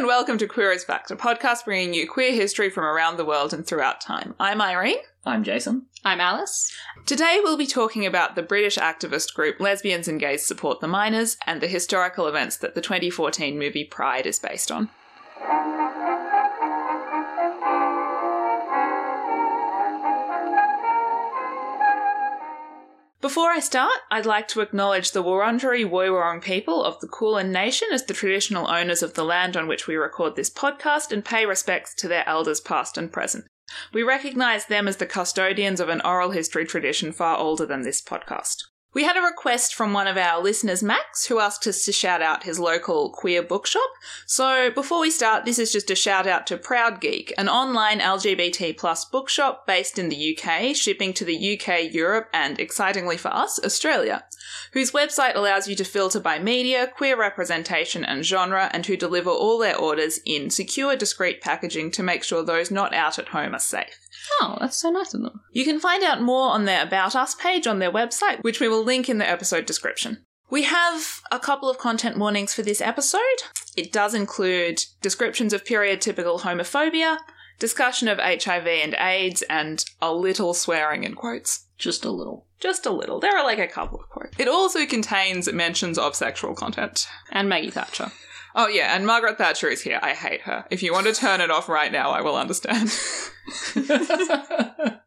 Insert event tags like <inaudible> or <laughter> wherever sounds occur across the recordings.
and welcome to Queer as Fact, a podcast bringing you queer history from around the world and throughout time. I'm Irene. I'm Jason. I'm Alice. Today we'll be talking about the British activist group Lesbians and Gays Support the Miners and the historical events that the 2014 movie Pride is based on. Before I start, I'd like to acknowledge the Wurundjeri Woiwurrung people of the Kulin Nation as the traditional owners of the land on which we record this podcast and pay respects to their elders past and present. We recognise them as the custodians of an oral history tradition far older than this podcast. We had a request from one of our listeners, Max, who asked us to shout out his local queer bookshop. So before we start, this is just a shout out to Proud Geek, an online LGBT plus bookshop based in the UK, shipping to the UK, Europe, and excitingly for us, Australia, whose website allows you to filter by media, queer representation, and genre, and who deliver all their orders in secure, discreet packaging to make sure those not out at home are safe. Oh, that's so nice of them. You can find out more on their About Us page on their website, which we will link in the episode description. We have a couple of content warnings for this episode. It does include descriptions of period typical homophobia, discussion of HIV and AIDS, and a little swearing in quotes. Just a little. Just a little. There are like a couple of quotes. It also contains mentions of sexual content. And Maggie Thatcher. Oh, yeah, and Margaret Thatcher is here. I hate her. If you want to turn it off right now, I will understand. <laughs>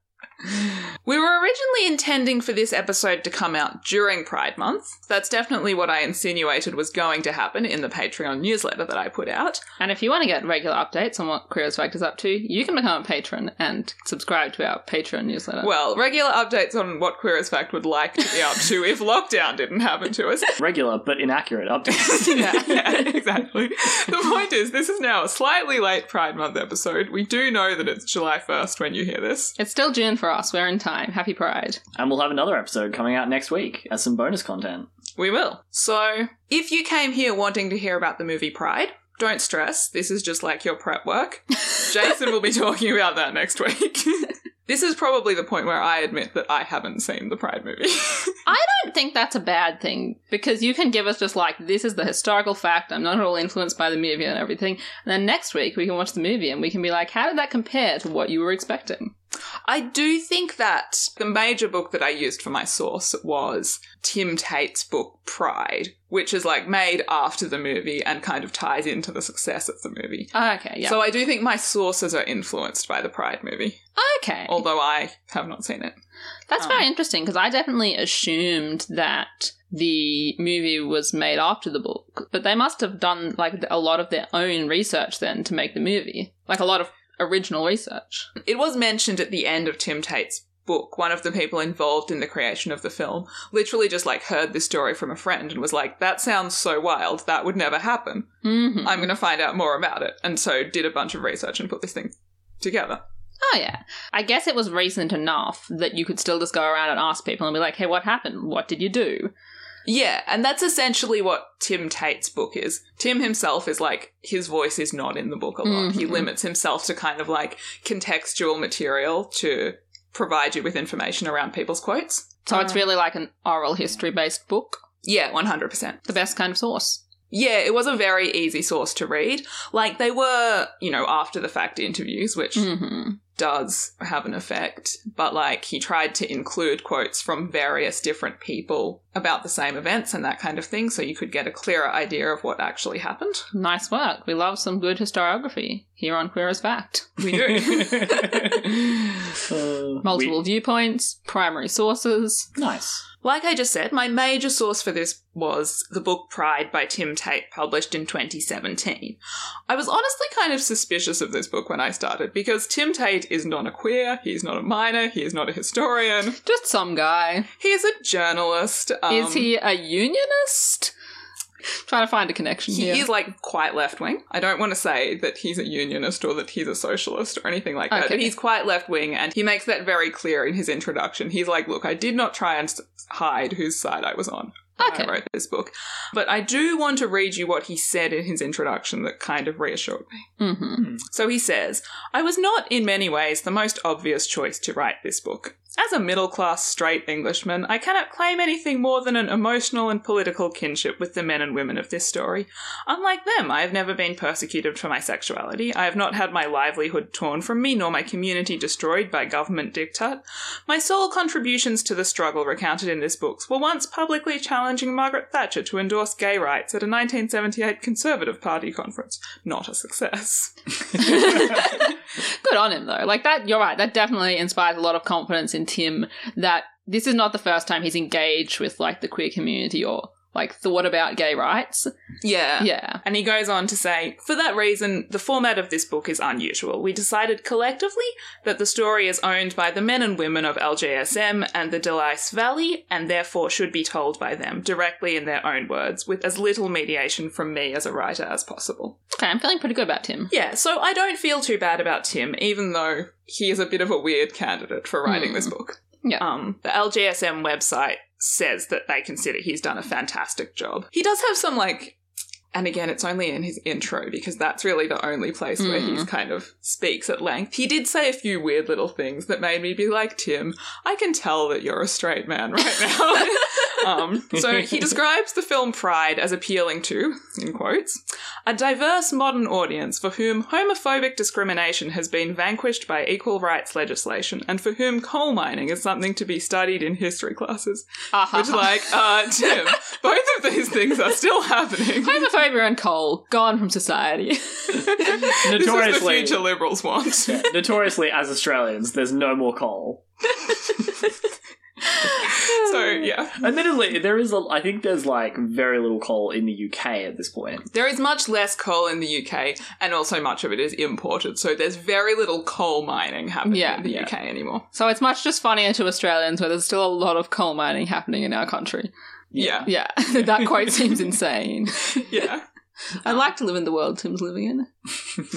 <laughs> We were originally intending for this episode to come out during Pride Month. That's definitely what I insinuated was going to happen in the Patreon newsletter that I put out. And if you want to get regular updates on what Queer as Fact is up to, you can become a patron and subscribe to our Patreon newsletter. Well, regular updates on what Queer as Fact would like to be up to if <laughs> lockdown didn't happen to us. Regular but inaccurate updates. <laughs> yeah, yeah, exactly. The point is, this is now a slightly late Pride Month episode. We do know that it's July 1st when you hear this. it's still June for us. We're in time. Happy Pride. and we'll have another episode coming out next week as some bonus content. We will. So, if you came here wanting to hear about the movie Pride, don't stress. This is just like your prep work. <laughs> Jason will be talking about that next week. <laughs> this is probably the point where I admit that I haven't seen the Pride movie. <laughs> I don't think that's a bad thing because you can give us just like, this is the historical fact. I'm not at all influenced by the movie and everything. And then next week we can watch the movie and we can be like, how did that compare to what you were expecting? I do think that the major book that I used for my source was Tim Tate's book Pride, which is like made after the movie and kind of ties into the success of the movie. Oh, okay, yeah. So I do think my sources are influenced by the Pride movie, okay. although I have not seen it. That's Um, very interesting because I definitely assumed that the movie was made after the book, but they must have done like a lot of their own research then to make the movie, like a lot of original research. It was mentioned at the end of Tim Tate's book. One of the people involved in the creation of the film literally just like heard this story from a friend and was like, that sounds so wild. That would never happen. Mm-hmm. I'm going to find out more about it. And so did a bunch of research and put this thing together. Oh yeah, I guess it was recent enough that you could still just go around and ask people and be like, "Hey, what happened? What did you do?" Yeah, and that's essentially what Tim Tate's book is. Tim himself is like, his voice is not in the book a lot. He Mhm. limits himself to kind of like contextual material to provide you with information around people's quotes. So it's really like an oral history based book, Yeah, 100%. the best kind of source. Yeah, it was a very easy source to read. Like, they were, you know, after the fact interviews, which hmm does have an effect, but like, he tried to include quotes from various different people about the same events and that kind of thing, so you could get a clearer idea of what actually happened. Nice work. We love some good historiography here on Queer as Fact. We do. <laughs> <laughs> Uh, Multiple viewpoints, primary sources. nice. Like I just said, my major source for this was the book Pride by Tim Tate, published in 2017. I was honestly kind of suspicious of this book when I started because Tim Tate is not a queer, he's not a miner, he is not a historian, Just some guy. he is a journalist. Um, Is he a unionist? <laughs> Trying to find a connection He here. is like quite left wing. I don't want to say that he's a unionist or that he's a socialist or anything like that, Okay. but he's quite left wing and he makes that very clear in his introduction. He's like, Look, I did not try and hide whose side I was on. when Okay. I wrote this book. But I do want to read you what he said in his introduction that kind of reassured me. hmm So he says, I was not, in many ways, the most obvious choice to write this book. As a middle class straight Englishman, I cannot claim anything more than an emotional and political kinship with the men and women of this story. Unlike them, I have never been persecuted for my sexuality. I have not had my livelihood torn from me, nor my community destroyed by government diktat. My sole contributions to the struggle recounted in this book were once publicly challenging Margaret Thatcher to endorse gay rights at a 1978 Conservative Party conference. Not a success. <laughs> Good on him though. Like that, you're right. That definitely inspires a lot of confidence in Tim that this is not the first time he's engaged with like the queer community or like thought about gay rights. Yeah. Yeah. And he goes on to say, for that reason, the format of this book is unusual. We decided collectively that the story is owned by the men and women of LGSM and the Dulais Valley, and therefore should be told by them directly in their own words, with as little mediation from me as a writer as possible. Okay, I'm feeling pretty good about Tim. Yeah, so I don't feel too bad about Tim, even though he is a bit of a weird candidate for writing Hmm. this book. Yeah. Um, the LGSM website says that they consider he's done a fantastic job. He does have some like and again, it's only in his intro because that's really the only place where Mm. he's kind of speaks at length. He did say a few weird little things that made me be like, Tim, I can tell that you're a straight man right now. <laughs> <laughs> um, so he describes the film Pride as appealing to, in quotes, a diverse modern audience for whom homophobic discrimination has been vanquished by equal rights legislation and for whom coal mining is something to be studied in history classes. Uh-huh. Which, like, uh, Tim, <laughs> both of these things are still happening. Homophobia and coal gone from society. <laughs> this is the Notoriously- future liberals want. Yeah, notoriously, as Australians, there's no more coal. <laughs> so, yeah. Admittedly, there is a. I think there's like very little coal in the UK at this point. There is much less coal in the UK, and also much of it is imported, so there's very little coal mining happening Yeah. in the Yeah. UK anymore. so it's much just funnier to Australians where there's still a lot of coal mining happening in our country. Yeah. Yeah, <laughs> that quote seems insane. <laughs> Yeah. <laughs> I'd like to live in the world Tim's living in.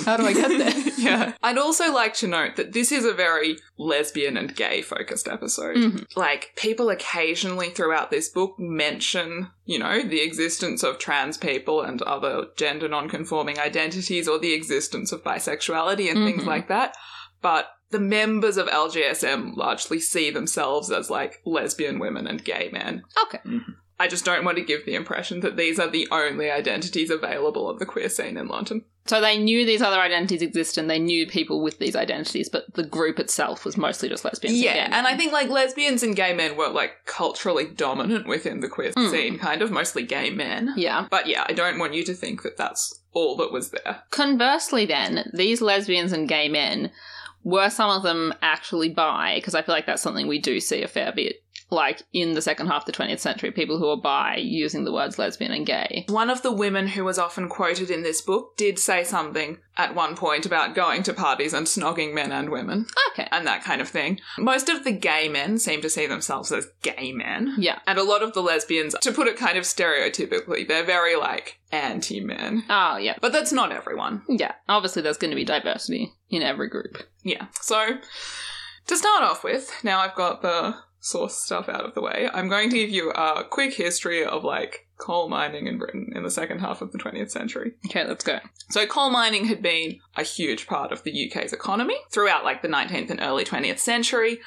How do I get there? yeah. I'd also like to note that this is a very lesbian and gay focused episode. Mhm. Like, people occasionally throughout this book mention, you know, the existence of trans people and other gender non-conforming identities or the existence of bisexuality and things Mhm. like that. But the members of LGSM largely see themselves as like lesbian women and gay men. Okay. I just don't want to give the impression that these are the only identities available of the queer scene in London. So they knew these other identities existed and they knew people with these identities, but the group itself was mostly just lesbians. Yeah, again. and I think like lesbians and gay men were like culturally dominant within the queer Mm. scene, kind of mostly gay men. Yeah. But yeah, I don't want you to think that that's all that was there. Conversely, then, these lesbians and gay men were some of them actually bi? Because I feel like that's something we do see a fair bit. Like in the second half of the 20th century, people who are bi using the words lesbian and gay. One of the women who was often quoted in this book did say something at one point about going to parties and snogging men and women Okay. and that kind of thing. Most of the gay men seem to see themselves as gay men. Yeah. And a lot of the lesbians, to put it kind of stereotypically, they're very like anti men. Oh, yeah. But that's not everyone. Yeah. Obviously, there's going to be diversity in every group. Yeah. So, to start off with, now I've got the source stuff out of the way, I'm going to give you a quick history of like coal mining in Britain in the second half of the 20th century. Okay, let's go. So, coal mining had been a huge part of the UK's economy throughout like the 19th and early 20th century.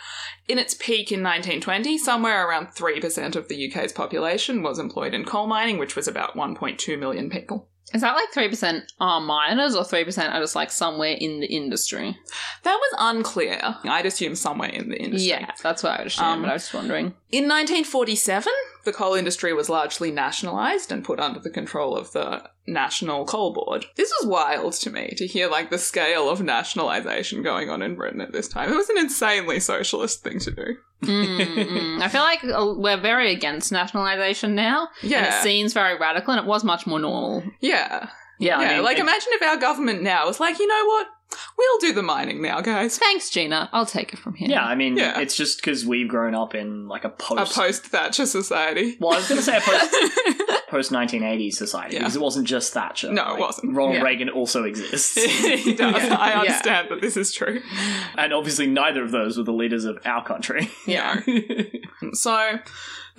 In its peak in 1920, somewhere around 3% of the UK's population was employed in coal mining, which was about 1.2 million people. Is that like 3% are miners or 3% are just like somewhere in the industry? That was unclear. I'd assume somewhere in the industry. Yeah, that's what I would assume, Um, but I was just wondering. In 1947, the coal industry was largely nationalised and put under the control of the National Coal Board. This was wild to me to hear like the scale of nationalisation going on in Britain at this time. It was an insanely socialist thing to do. Mm, mm. I feel like uh, we're very against nationalisation now. And Yeah. it seems very radical, and it was much more normal. Yeah. Yeah, yeah. I mean, like it- imagine if our government now was like, you know what? We'll do the mining now, guys. Thanks, Gina. I'll take it from here. yeah, I mean, Yeah. it's just because we've grown up in like a A post. post Thatcher society. well, I was going to say a post <laughs> post 1980s society Yeah. because it wasn't just Thatcher. No, it wasn't. Ronald Yeah. Reagan also exists, <laughs> he does. <laughs> Yeah. I Yeah. understand that this is true. and obviously neither of those were the leaders of our country. Yeah. So,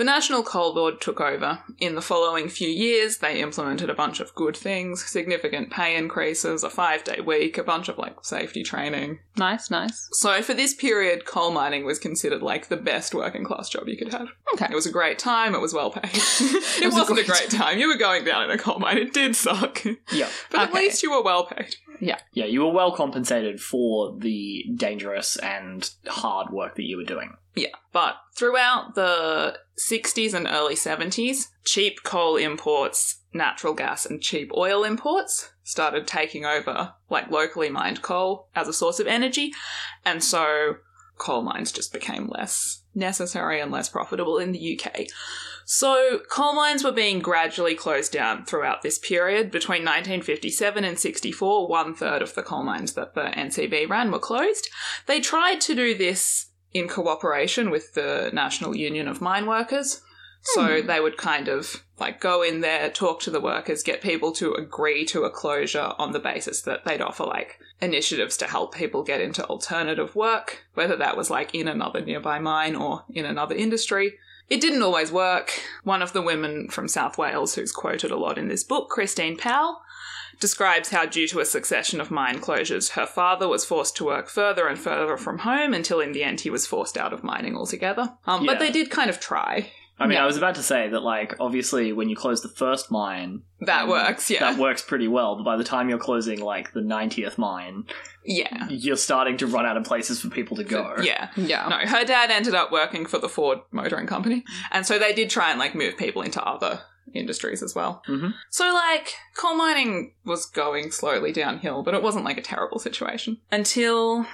The National Coal Board took over. In the following few years, they implemented a bunch of good things, significant pay increases, a five day week, a bunch of like safety training. Nice, nice. So for this period, coal mining was considered like the best working class job you could have. Okay. It was a great time, it was well paid. <laughs> <laughs> it, was wasn't a great great time. You were going down in a coal mine, it did suck. Yeah. <laughs> But at least you were well paid. Yeah. Yeah, you were well compensated for the dangerous and hard work that you were doing. Yeah. But throughout the 60s and early 70s, cheap coal imports, natural gas, and cheap oil imports started taking over, like locally mined coal, as a source of energy. And so coal mines just became less necessary and less profitable in the UK. So, coal mines were being gradually closed down throughout this period. Between 1957 and 64, one third of the coal mines that the NCB ran were closed. They tried to do this in cooperation with the National Union of Mine Workers. So hmm. they would kind of like go in there, talk to the workers, get people to agree to a closure on the basis that they'd offer like initiatives to help people get into alternative work, whether that was like in another nearby mine or in another industry. It didn't always work. One of the women from South Wales, who's quoted a lot in this book, Christine Powell, describes how, due to a succession of mine closures, her father was forced to work further and further from home until in the end he was forced out of mining altogether. Um, But they did kind of try. I mean, Yeah. I was about to say that, like, obviously, when you close the first mine, That um, works, yeah. that works pretty well. But by the time you're closing, like, the 90th mine, yeah. you're starting to run out of places for people to go. Yeah. Yeah. No, her dad ended up working for the Ford Motoring Company. And so they did try and like move people into other industries as well. Mhm. So like coal mining was going slowly downhill, but it wasn't like a terrible situation until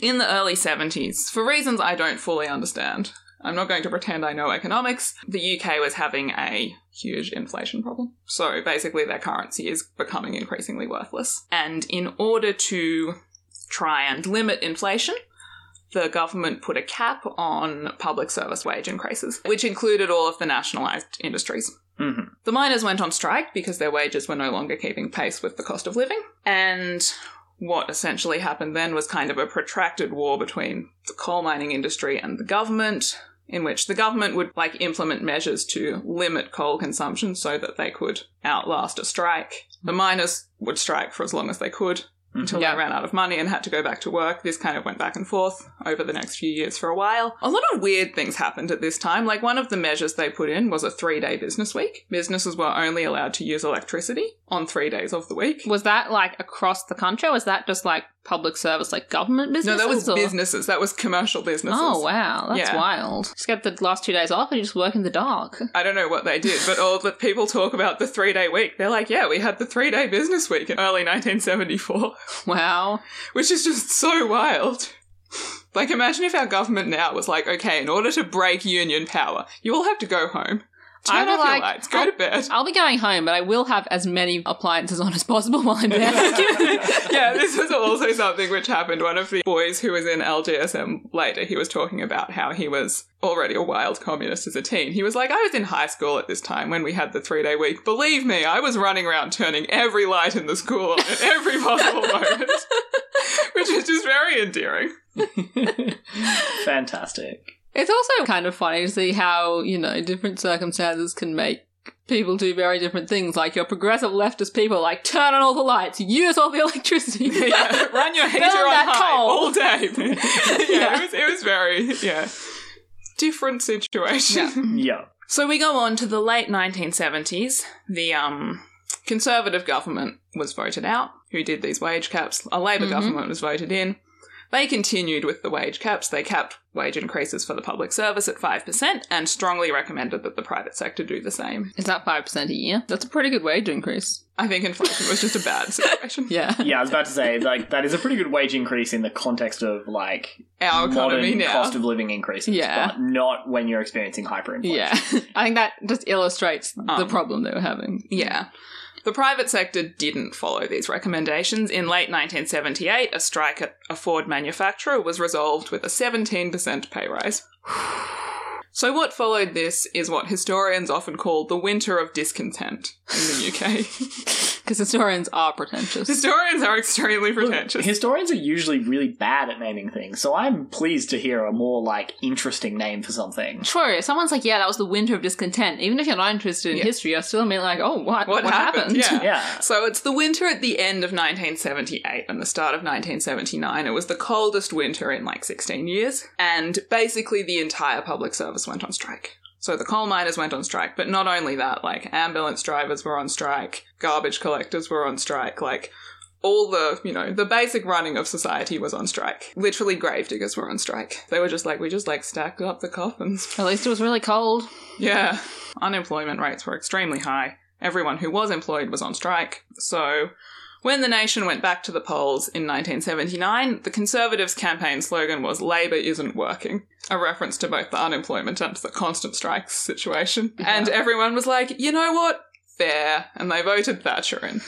in the early 70s for reasons I don't fully understand. I'm not going to pretend I know economics. The UK was having a huge inflation problem. So basically their currency is becoming increasingly worthless. And in order to try and limit inflation, the government put a cap on public service wage increases, which included all of the nationalised industries. Hmm The miners went on strike because their wages were no longer keeping pace with the cost of living. And what essentially happened then was kind of a protracted war between the coal mining industry and the government, in which the government would like implement measures to limit coal consumption so that they could outlast a strike. The miners would strike for as long as they could until Yeah. they ran out of money and had to go back to work. This kind of went back and forth over the next few years for a while. A lot of weird things happened at this time. Like one of the measures they put in was a three day business week. Businesses were only allowed to use electricity on three days of the week. Was that like across the country or was that just like public service, like government businesses? No, that was or- businesses. That was commercial businesses. Oh, wow. That's Yeah. wild. Just get the last two days off and you just work in the dark. I don't know what they did, but all the people talk about the three day week. They're like, yeah, we had the three day business week in early 1974, <laughs> Wow. which is just so wild. Like, imagine if our government now was like, okay, in order to break union power, you all have to go home. Turn I'd be off your like, lights, go I'll- to bed. I'll be going home, but I will have as many appliances on as possible while I'm there. <laughs> yeah, this was also something which happened. One of the boys who was in LGSM later, he was talking about how he was already a wild communist as a teen. He was like, I was in high school at this time when we had the three day week. Believe me, I was running around turning every light in the school on at every possible <laughs> moment. Which is just very endearing. <laughs> Fantastic. It's also kind of funny to see how, you know, different circumstances can make people do very different things. Like your progressive leftist people, like turn on all the lights, use all the <laughs> electricity. <laughs> Yeah, run your <laughs> heater on high coal. all day. yeah, Yeah. It, was, it was very, yeah, different situation. Yeah. Yeah. So we go on to the late 1970s. The um, Conservative government was voted out, who did these wage caps. A Labor Mhm. government was voted in. They continued with the wage caps. They capped wage increases for the public service at 5% and strongly recommended that the private sector do the same. Is that 5% a year? That's a pretty good wage increase. I think inflation was just a bad <laughs> situation. Yeah. Yeah, I was about to say, like, that is a pretty good wage increase in the context of, like, Our economy modern now. cost of living increases. Yeah. But not when you're experiencing hyperinflation. Yeah. <laughs> I think that just illustrates the Um, problem they were having. Yeah. The private sector didn't follow these recommendations. In late 1978, a strike at a Ford manufacturer was resolved with a 17% pay rise. So, what followed this is what historians often call the winter of discontent in the UK. Because <laughs> <laughs> historians are pretentious. Historians are extremely pretentious. Historians are usually really bad at naming things, so I'm pleased to hear a more like interesting name for something. True. If someone's like, yeah, that was the winter of discontent, even if you're not interested in Yeah. history, you're still being like, oh, what, What happened? Yeah. Yeah. So it's the winter at the end of 1978 and the start of 1979. It was the coldest winter in like 16 years, and basically the entire public service went on strike. So the coal miners went on strike, but not only that, like ambulance drivers were on strike, garbage collectors were on strike, like all the, you know, the basic running of society was on strike. Literally gravediggers were on strike. They were just like, we just like stacked up the coffins. At least it was really cold. Yeah. Unemployment rates were extremely high. Everyone who was employed was on strike. So, when the nation went back to the polls in 1979, the Conservatives' campaign slogan was Labour isn't working, a reference to both the unemployment and the constant strikes situation. And everyone was like, you know what? Fair. And they voted Thatcher in.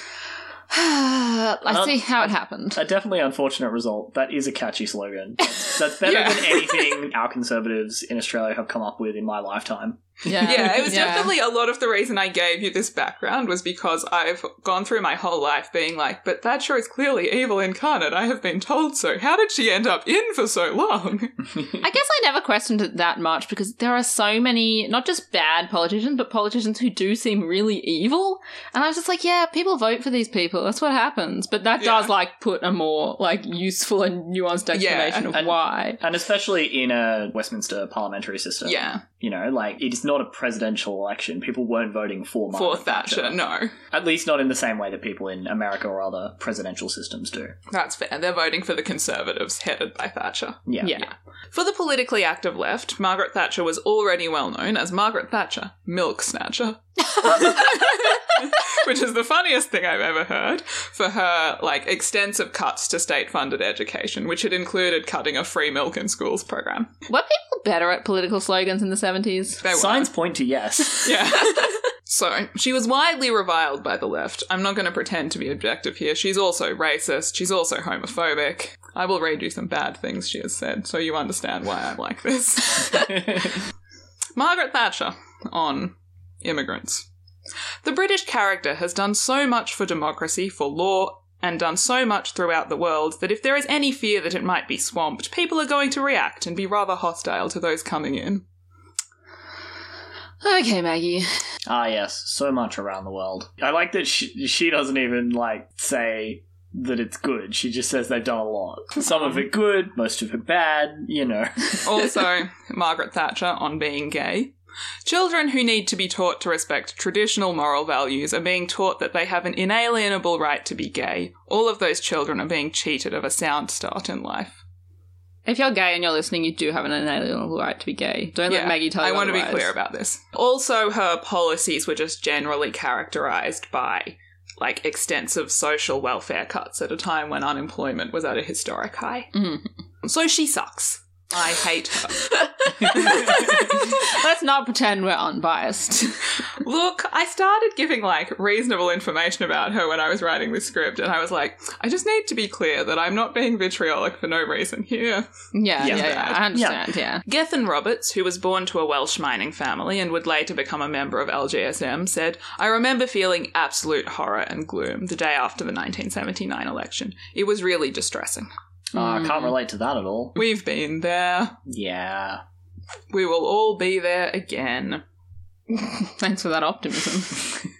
<sighs> I see how it happened. A definitely unfortunate result. That is a catchy slogan. That's, that's better <laughs> Yeah. than anything our conservatives in Australia have come up with in my lifetime. Yeah, Yeah, it was definitely a lot of the reason I gave you this background was because I've gone through my whole life being like, but Thatcher is clearly evil incarnate. I have been told so. How did she end up in for so long? <laughs> I guess I never questioned it that much because there are so many, not just bad politicians, but politicians who do seem really evil. And I was just like, yeah, people vote for these people. That's what happens. But that Yeah. does like put a more like useful and nuanced explanation of and- why. And especially in a Westminster parliamentary system. yeah, You know, like, it is not a presidential election. People weren't voting for for Margaret Thatcher, no. At least not in the same way that people in America or other presidential systems do. That's fair. They're voting for the Conservatives, headed by Thatcher. Yeah. Yeah. For the politically active left, Margaret Thatcher was already well known as Margaret Thatcher, Milk Snatcher. <laughs> Which is the funniest thing I've ever heard for her like extensive cuts to state funded education, which had included cutting a free milk in schools program. Were people better at political slogans in the 70s? They were. Signs point to yes. <laughs> Yeah. so, she was widely reviled by the left. I'm not going to pretend to be objective here. She's also racist. She's also homophobic. I will read you some bad things she has said so you understand why I'm like this. <laughs> Margaret Thatcher on immigrants. The British character has done so much for democracy, for law, and done so much throughout the world that if there is any fear that it might be swamped, people are going to react and be rather hostile to those coming in. Okay, Maggie. ah, yes. So much around the world. I like that she, she doesn't even, like, say that it's good. She just says they've done a lot. Some of it good, most of it bad, you know. Also, <laughs> Margaret Thatcher on being gay. Children who need to be taught to respect traditional moral values are being taught that they have an inalienable right to be gay. All of those children are being cheated of a sound start in life. If you're gay and you're listening, you do have an inalienable right to be gay. Don't Yeah, let Maggie tell you I want to be clear about this. Also, her policies were just generally characterized by like extensive social welfare cuts at a time when unemployment was at a historic high. Mhm. So she sucks. I hate her. <laughs> Let's not pretend we're unbiased. <laughs> Look, I started giving like reasonable information about her when I was writing this script, and I was like, I just need to be clear that I'm not being vitriolic for no reason here. yeah, yeah, Yeah. yeah, I understand, yeah. Gethin Roberts, who was born to a Welsh mining family and would later become a member of LGSM, said, I remember feeling absolute horror and gloom the day after the 1979 election. It was really distressing. Ah, I Mm. can't relate to that at all. We've been there. Yeah. We will all be there again. <laughs> Thanks for that optimism.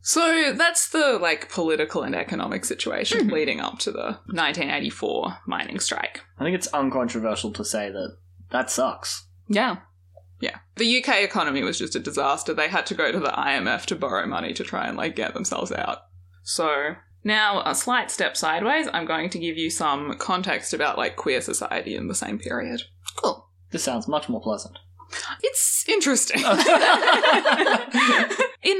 So that's the like political and economic situation leading up to the 1984 mining strike. I think it's uncontroversial to say that that sucks. Yeah. Yeah. The UK economy was just a disaster. They had to go to the IMF to borrow money to try and like get themselves out. So now a slight step sideways, I'm going to give you some context about like queer society in the same period. Cool. This sounds much more pleasant. It's interesting. <laughs> In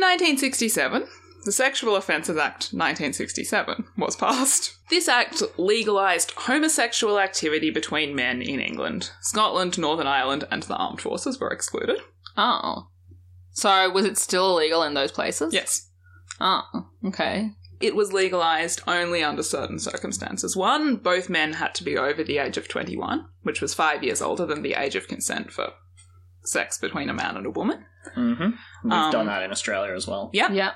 1967, the Sexual Offences Act 1967 was passed. This act legalised homosexual activity between men in England. Scotland, Northern Ireland, and the armed forces were excluded. Oh. So was it still illegal in those places? Yes. Oh, okay. It was legalised only under certain circumstances. One, both men had to be over the age of 21, which was five years older than the age of consent for sex between a man and a woman. Mm-hmm. We've Um, done that in Australia as well. Yep. Yeah.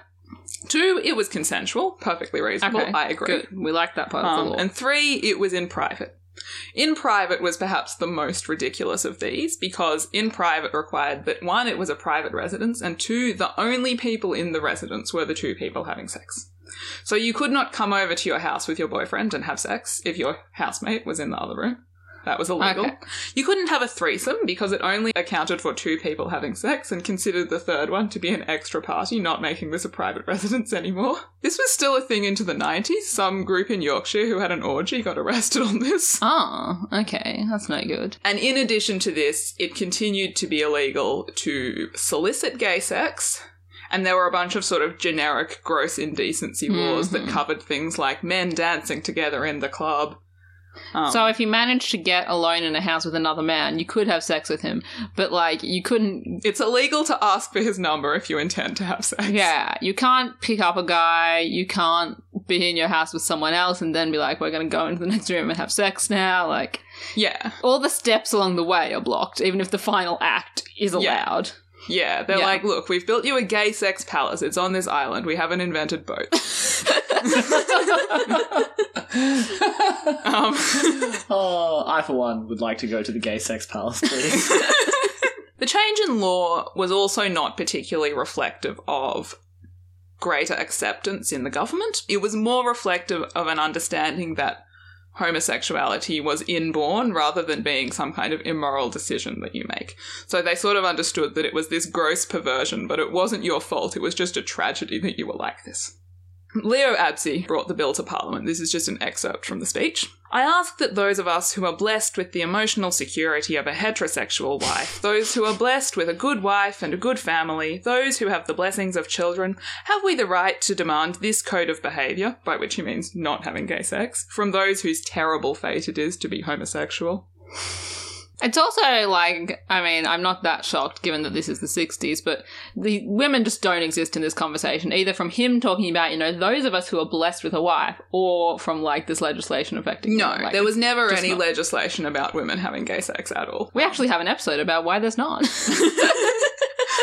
Two, it was consensual, perfectly reasonable. Okay, I agree. Good. We like that part of the Um, law. and three, it was in private. In private was perhaps the most ridiculous of these because in private required that one, it was a private residence, and two, the only people in the residence were the two people having sex. So you could not come over to your house with your boyfriend and have sex if your housemate was in the other room. That was illegal. Okay. You couldn't have a threesome because it only accounted for two people having sex and considered the third one to be an extra party, not making this a private <laughs> residence anymore. This was still a thing into the 90s. Some group in Yorkshire who had an orgy got arrested <laughs> on this. oh, okay. That's no good. And in addition to this, it continued to be illegal to solicit gay sex. And there were a bunch of sort of generic gross indecency laws that covered things like men dancing together in the club. Um, So if you managed to get alone in a house with another man, you could have sex with him, but like you couldn't. it's illegal to ask for his number if you intend to have sex. Yeah, you can't pick up a guy. You can't be in your house with someone else and then be like, "We're going to go into the next room and have sex now." Like Yeah. all the steps along the way are blocked, even if the final act is allowed. Yeah, they're Yeah. like, look, we've built you a gay sex palace. It's on this island. We haven't invented boats. <laughs> um, oh, I for one would like to go to the gay sex palace, please. <laughs> the change in law was also not particularly reflective of greater acceptance in the government. It was more reflective of an understanding that homosexuality was inborn rather than being some kind of immoral decision that you make. So they sort of understood that it was this gross perversion, but it wasn't your fault. It was just a tragedy that you were like this. Leo Abse brought the bill to Parliament. This is just an excerpt from the speech. I ask that those of us who are blessed with the emotional security of a heterosexual wife, those who are blessed with a good wife and a good family, those who have the blessings of children, have we the right to demand this code of behaviour, by which he means not having gay sex, from those whose terrible fate it is to be homosexual? It's also like, I mean, I'm not that shocked given that this is the 60s, but the women just don't exist in this conversation, either from him talking about, you know, those of us who are blessed with a wife, or from like this legislation affecting No. Like, there was never any not. legislation about women having gay sex at all. We actually have an episode about why there's not. <laughs>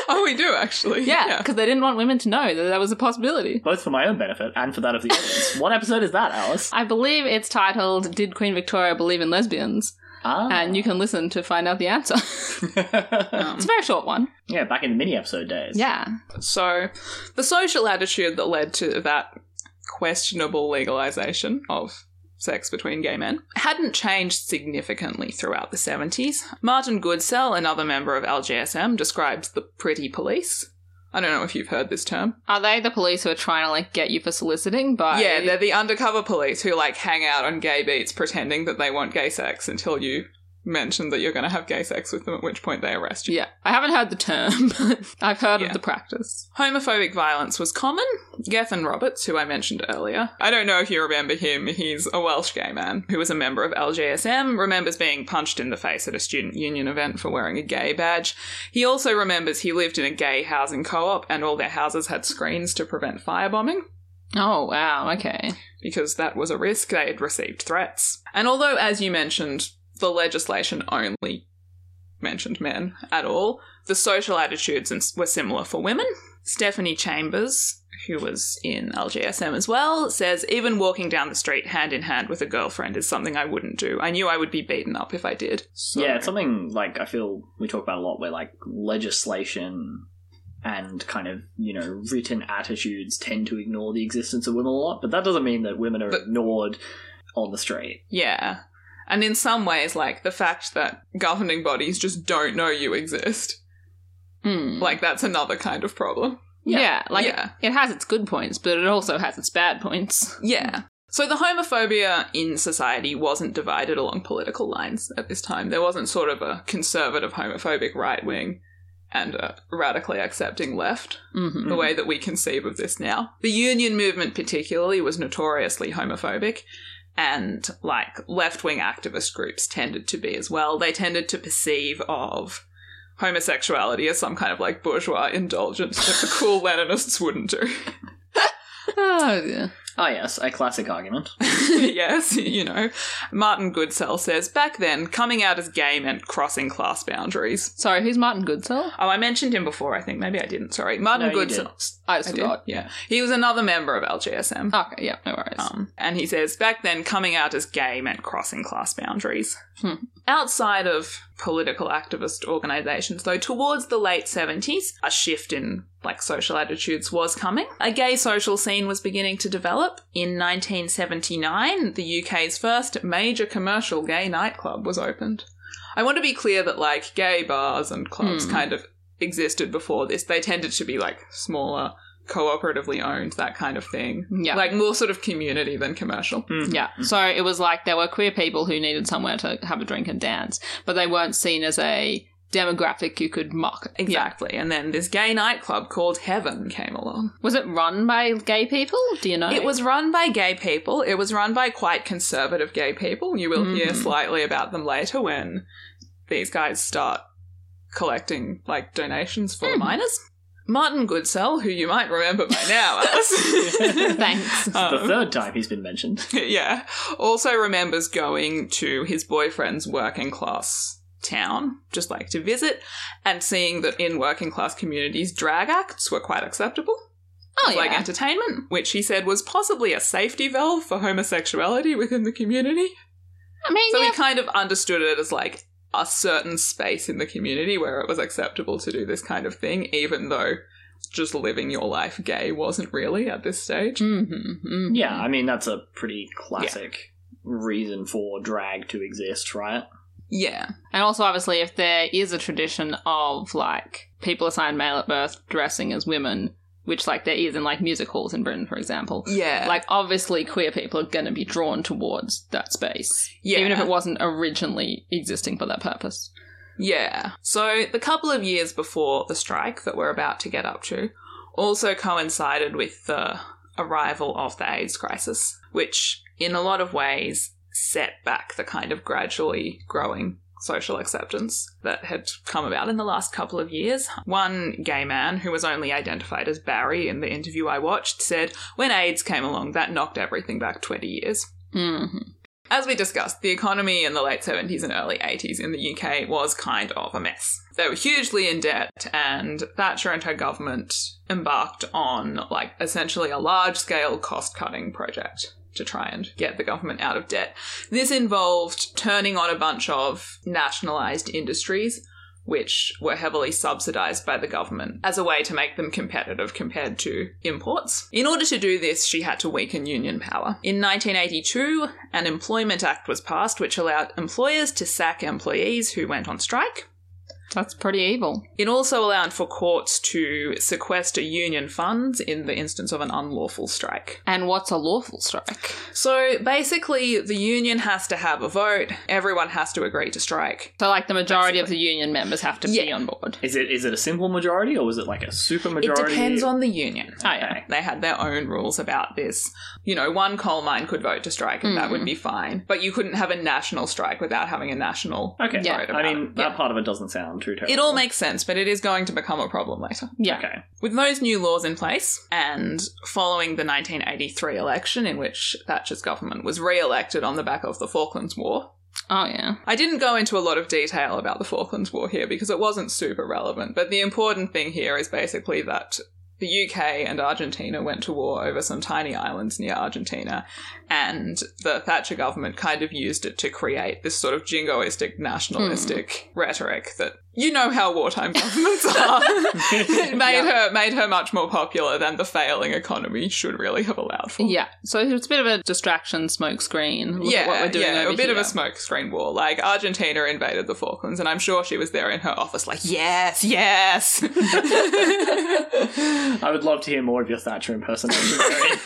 oh, we do actually. yeah, because they didn't want women to know that that was a possibility. Both for my own benefit and for that of the audience. what episode is that, Alice? I believe it's titled Did Queen Victoria Believe in Lesbians? Ah. And you can listen to find out the answer. <laughs> <laughs> it's a very short one. yeah, back in the mini episode days. Yeah. So, the social attitude that led to that questionable legalization of sex between gay men hadn't changed significantly throughout the 70s. Martin Goodsell, another member of LGSM, describes the pretty police. I don't know if you've heard this term. Are they the police who are trying to like get you for soliciting? But Yeah, they're the undercover police who like hang out on gay beats pretending that they want gay sex until you mention that you're going to have gay sex with them, at which point they arrest you. yeah. I haven't heard the term, <laughs> but I've heard Yeah. of the practice. Homophobic violence was common. Gethin Roberts, who I mentioned earlier, I don't know if you remember him, he's a Welsh gay man who was a member of LGSM, remembers being punched in the face at a student union event for wearing a gay badge. He also remembers he lived in a gay housing co op and all their houses had screens to prevent firebombing. Oh wow. Okay. because that was a risk. They had received threats. And although, as you mentioned, the legislation only mentioned men at all, the social attitudes were similar for women. Stephanie Chambers, who was in LGSM as well, says even walking down the street hand in hand with a girlfriend is something I wouldn't do. I knew I would be beaten up if I did. So, Yeah, it's something like I feel we talk about a lot where like legislation and kind of, you know, written attitudes tend to ignore the existence of women a lot, but that doesn't mean that women are But- ignored on the street. yeah. And in some ways, like the fact that governing bodies just don't know you exist, Hmm. like that's another kind of problem. yeah. Like yeah. it has its good points, but it also has its bad points. Yeah. So the homophobia in society wasn't divided along political lines at this time. There wasn't sort of a conservative homophobic right wing and a radically accepting left, hmm the way that we conceive of this now. The union movement, particularly, was notoriously homophobic. And like left wing activist groups tended to be as well. They tended to perceive of homosexuality as some kind of like bourgeois indulgence that the cool Leninists wouldn't do. <laughs> Oh dear. Oh, yes, a classic argument. <laughs> yes, you know. Martin Goodsell says back then, coming out as gay meant crossing class boundaries. Sorry, who's Martin Goodsell? Oh, I mentioned him before, I think. Maybe I didn't. Sorry. Martin No, you Goodsell. I just I did. Yeah. He was another member of LGSM. Okay, yeah, no worries. Um, and he says back then, coming out as gay meant crossing class boundaries. Hmm. Outside of political activist organizations, though, towards the late 70s, a shift in like social attitudes was coming. A gay social scene was beginning to develop. In 1979, the UK's first major commercial gay nightclub was opened. I want to be clear that like gay bars and clubs Hmm. kind of existed before this. They tended to be like smaller, cooperatively owned, that kind of thing. Yeah. Like more sort of community than commercial. Yeah. So it was like there were queer people who needed somewhere to have a drink and dance, but they weren't seen as a demographic you could mock. Yeah. Exactly. And then this gay nightclub called Heaven came along. Was it run by gay people? Do you know? It was run by gay people. It was run by quite conservative gay people. You will hear Mhm. slightly about them later when these guys start collecting like donations for the miners. Martin Goodsell, who you might remember by now, <laughs> Alice. <laughs> Thanks. <laughs> the Um, third time he's been mentioned. yeah. Also remembers going to his boyfriend's working class town, just like to visit, and seeing that in working class communities, drag acts were quite acceptable. Oh, as, like entertainment, which he said was possibly a safety valve for homosexuality within the community. I mean, So yeah. he kind of understood it as like a certain space in the community where it was acceptable to do this kind of thing, even though just living your life gay wasn't really at this stage. Mhm, mhm. Yeah, I mean, that's a pretty classic reason for drag to exist, right? Yeah. And also, obviously, if there is a tradition of like people assigned male at birth dressing as women, which like there is in like music halls in Britain, for example. Yeah. Like obviously, queer people are going to be drawn towards that space, Yeah. even if it wasn't originally existing for that purpose. Yeah. So the couple of years before the strike that we're about to get up to also coincided with the arrival of the AIDS crisis, which in a lot of ways set back the kind of gradually growing social acceptance that had come about in the last couple of years. One gay man who was only identified as Barry in the interview I watched said, When AIDS came along, that knocked everything back 20 years. hmm As we discussed, the economy in the late 70s and early 80s in the UK was kind of a mess. They were hugely in debt, and Thatcher and her government embarked on, like, essentially a large scale cost cutting project to try and get the government out of debt. This involved turning on a bunch of nationalised industries. Which were heavily subsidized by the government as a way to make them competitive compared to imports. In order to do this, she had to weaken union power. In 1982, an Employment Act was passed which allowed employers to sack employees who went on strike. That's pretty evil. It also allowed for courts to sequester union funds in the instance of an unlawful strike. And what's a lawful strike? So basically, the union has to have a vote, everyone has to agree to strike. So, like, the majority of the union members have to be on board. Is it is it a simple majority or was it like a super majority? It majority? depends on the union. Oh, yeah. They had their own rules about this. You know, one coal mine could vote to strike and that would be mm. fine. But you couldn't have a national strike without having a national Okay, Yeah. I mean it. that Yeah. part of it doesn't sound too terrible. It all makes sense, but it is going to become a problem later. Yeah. okay. With those new laws in place, and following the 1983 election, in which Thatcher's government was re elected on the back of the Falklands War, Oh, yeah. I didn't go into a lot of detail about the Falklands War here because it wasn't super relevant, but the important thing here is basically that the UK and Argentina went to war over some tiny islands near Argentina, and the Thatcher government kind of used it to create this sort of jingoistic, nationalistic hmm. rhetoric that you know how wartime governments are. <laughs> it made her made her much more popular than the failing economy should really have allowed for. Yeah. So it's a bit of a distraction smokescreen. Yeah, at what we're doing yeah, over a bit of a smokescreen war. Like Argentina invaded the Falklands, and I'm sure she was there in her office, like, yes, yes. <laughs> I would love to hear more of your Thatcher impersonation. <laughs>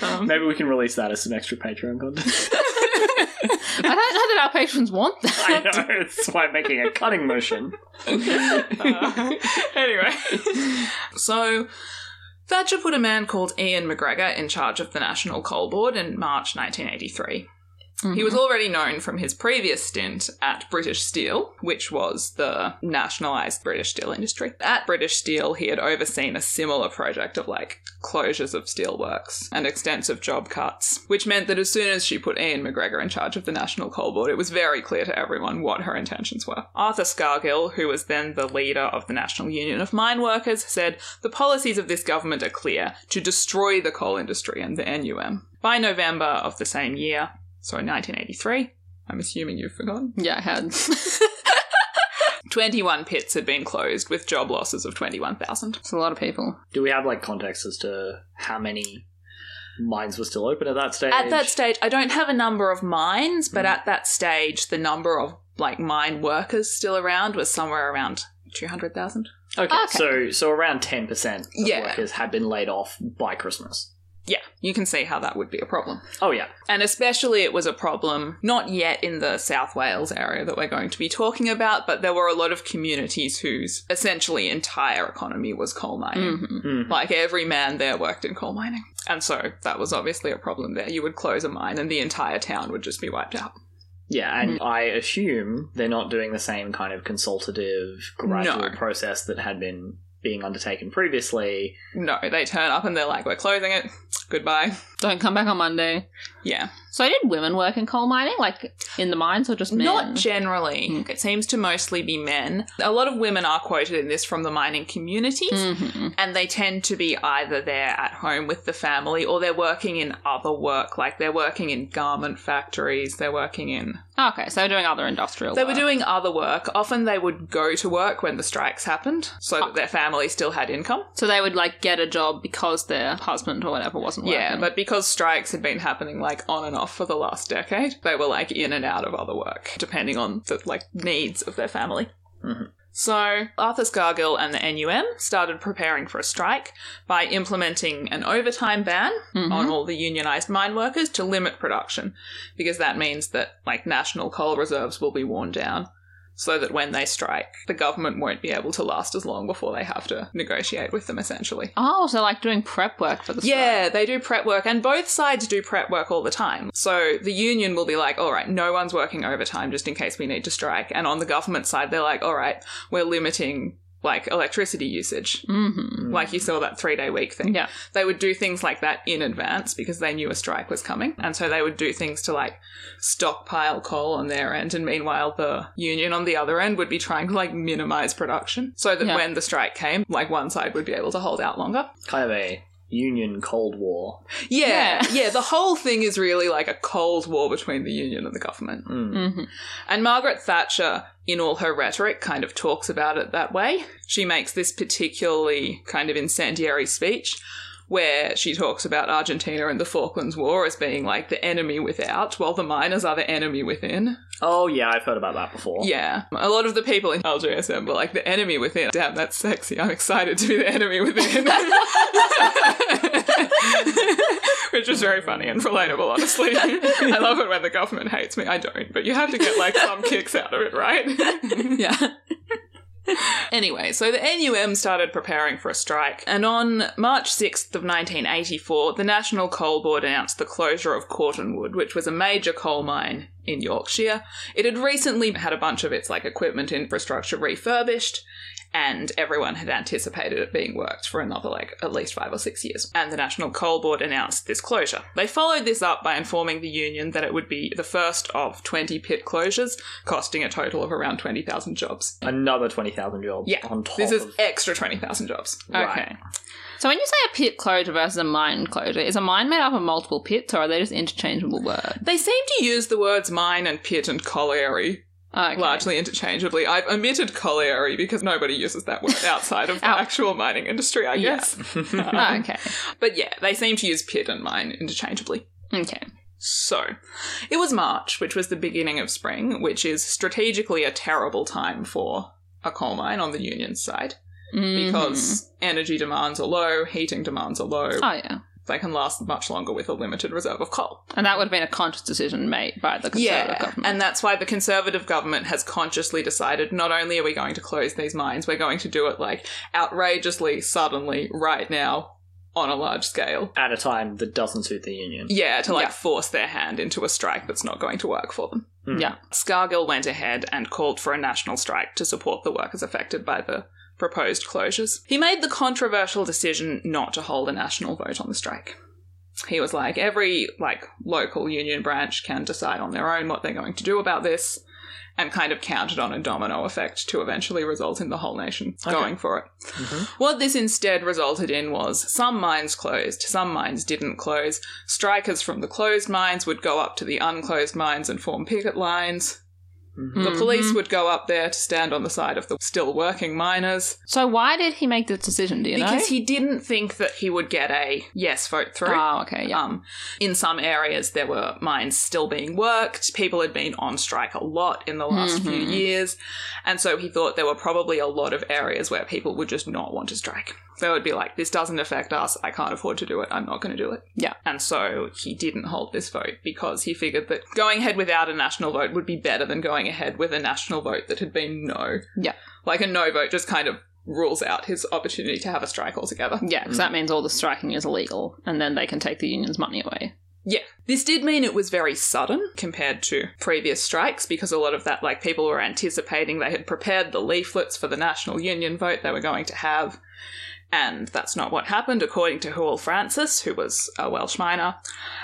Um, Maybe we can release that as some extra Patreon content. I don't know that our patrons want that. I know, it's why I'm making a cutting motion. uh, <laughs> anyway, so Thatcher put a man called Ian MacGregor in charge of the National Coal Board in March 1983. He was mm-hmm. already known from his previous stint at British Steel, which was the nationalised British steel industry. At British Steel, he had overseen a similar project of like closures of steelworks and extensive job cuts, which meant that as soon as she put Ian MacGregor in charge of the National Coal Board, it was very clear to everyone what her intentions were. Arthur Scargill, who was then the leader of the National Union of Mine Workers, said the policies of this government are clear to destroy the coal industry and the NUM. By November of the same year, so 1983, I'm assuming you've forgotten, Yeah, I had. <laughs> 21 pits had been closed with job losses of 21,000. It's a lot of people. Do we have like context as to how many mines were still open at that stage? At that stage, I don't have a number of mines, but Mm. at that stage, the number of like mine workers still around was somewhere around 200,000. okay, Okay. so so around ten percent of Yeah. workers had been laid off by Christmas. Yeah, you can see how that would be a problem. Oh yeah, And especially it was a problem not yet in the South Wales area that we're going to be talking about, but there were a lot of communities whose essentially entire economy was coal mining. hmm Mm. Like every man there worked in coal mining. And so that was obviously a problem there. You would close a mine and the entire town would just be wiped out. yeah, and I assume they're not doing the same kind of consultative gradual No. process that had been being undertaken previously. No, they turn up and they're like, we're closing it. Goodbye. Don't come back on Monday. Yeah. So did women work in coal mining, like in the mines, or just men? Not generally. Mm. It seems to mostly be men. A lot of women are quoted in this from the mining communities. hmm And they tend to be either there at home with the family or they're working in other work, like they're working in garment factories, they're working in. Okay, so they're doing other industrial. They were doing other work. Often they would go to work when the strikes happened so that their family still had income. So they would like get a job because their husband or whatever wasn't working. Yeah, but because strikes had been happening like on and off for the last decade, they were like in and out of other work, depending on the like needs of their family. Mhm. So Arthur Scargill and the NUM started preparing for a strike by implementing an overtime ban Mhm. on all the unionized mine workers to limit production, because that means that like national coal reserves will be worn down. So that when they strike, the government won't be able to last as long before they have to negotiate with them, essentially. oh, so like doing prep work for the strike. Yeah, they do prep work, and both sides do prep work all the time. So the union will be like, all right, no one's working overtime just in case we need to strike. And on the government side, they're like, all right, we're limiting like electricity usage. hmm Like you saw that three day week thing. Yeah. They would do things like that in advance because they knew a strike was coming. And so they would do things to like stockpile coal on their end. And meanwhile, the union on the other end would be trying to like minimize production so that Yeah. when the strike came, like one side would be able to hold out longer. Kind of a Union Cold War. Yeah, Yeah. yeah, The whole thing is really like a cold war between the union and the government. Mm. hmm And Margaret Thatcher, in all her rhetoric, kind of talks about it that way. She makes this particularly kind of incendiary speech where she talks about Argentina and the Falklands War as being like the enemy without, while the miners are the enemy within. Oh yeah, I've heard about that before. Yeah. A lot of the people in LGSM were like, the enemy within. Damn, that's sexy. I'm excited to be the enemy within. <laughs> <laughs> <laughs> Which is very funny and relatable, honestly. I love it when the government hates me. I don't, but you have to get like some kicks out of it, right? <laughs> Yeah. Anyway, so the NUM started preparing for a strike, and on March 6th of 1984, the National Coal Board announced the closure of Cortonwood, which was a major coal mine in Yorkshire. It had recently had a bunch of its like equipment infrastructure refurbished, and everyone had anticipated it being worked for another like at least 5 or 6 years. And the National Coal Board announced this closure. They followed this up by informing the union that it would be the first of 20 pit closures, costing a total of around 20,000 jobs. Another twenty thousand jobs. Yeah, on top This is of extra 20,000 jobs. Right. Okay. So when you say a pit closure versus a mine closure, is a mine made up of multiple pits, or are they just interchangeable words? They seem to use the words mine and pit and colliery Ah, okay. largely interchangeably. I've omitted colliery because nobody uses that word outside of <laughs> the actual mining industry, I Yeah. guess. Oh, <laughs> okay. But yeah, they seem to use pit and mine interchangeably. Okay. So, it was March, which was the beginning of spring, which is strategically a terrible time for a coal mine on the union side Mhm. because energy demands are low, heating demands are low. Oh yeah. They can last much longer with a limited reserve of coal. And that would have been a conscious decision made by the Conservative government. And that's why the Conservative government has consciously decided not only are we going to close these mines, we're going to do it like outrageously, suddenly, right now, on a large scale. At a time that doesn't suit the union. Yeah, to like Yeah. force their hand into a strike that's not going to work for them. Mm. Yeah. Scargill went ahead and called for a national strike to support the workers affected by the proposed closures. He made the controversial decision not to hold a national vote on the strike. He was like, every like local union branch can decide on their own what they're going to do about this, and kind of counted on a domino effect to eventually result in the whole nation Okay. going for it. Mhm. What this instead resulted in was some mines closed, some mines didn't close. Strikers from the closed mines would go up to the unclosed mines and form picket lines. Mhm. The police would go up there to stand on the side of the still working miners So why did he make this decision? Do you because know? he didn't think that he would get a yes vote through. Oh, okay, yeah. Um, in some areas, there were mines still being worked. People had been on strike a lot in the last few Mhm. years. And so he thought there were probably a lot of areas where people would just not want to strike. They would be like, this doesn't affect us. I can't afford to do it. I'm not going to do it. Yeah. And so he didn't hold this vote because he figured that going ahead without a national vote would be better than going ahead with a national vote that had been no. Yeah. Like a no vote just kind of rules out his opportunity to have a strike altogether. Yeah, because that means all the striking is illegal, and then they can take the union's money away. Yeah. This did mean it was very sudden compared to previous strikes because a lot of that, like, people were anticipating they had prepared the leaflets for the national union vote they were going to have. And that's not what happened, according to Hywel Francis, who was a Welsh miner.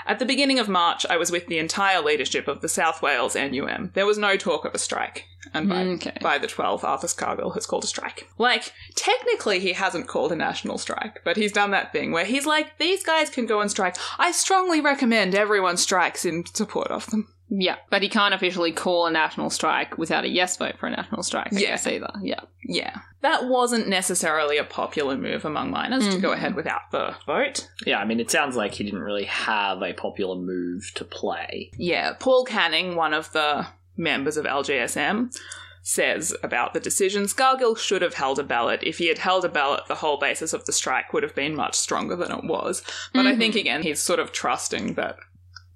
At the beginning of March, I was with the entire leadership of the South Wales NUM. There was no talk of a strike. And by, mm, Okay. by the 12th, Arthur Scargill has called a strike. Like, technically, he hasn't called a national strike, but he's done that thing where he's like, these guys can go on strike. I strongly recommend everyone strikes in support of them. Yeah, but he can't officially call a national strike without a yes vote for a national strike. I Yeah. guess either. Yeah. Yeah. That wasn't necessarily a popular move among miners to go Mhm. ahead without the vote. Yeah, I mean, it sounds like he didn't really have a popular move to play. Yeah, Paul Canning, one of the members of LGSM, says about the decision Scargill should have held a ballot. If he had held a ballot, the whole basis of the strike would have been much stronger than it was. But I Mhm. think, again, he's sort of trusting that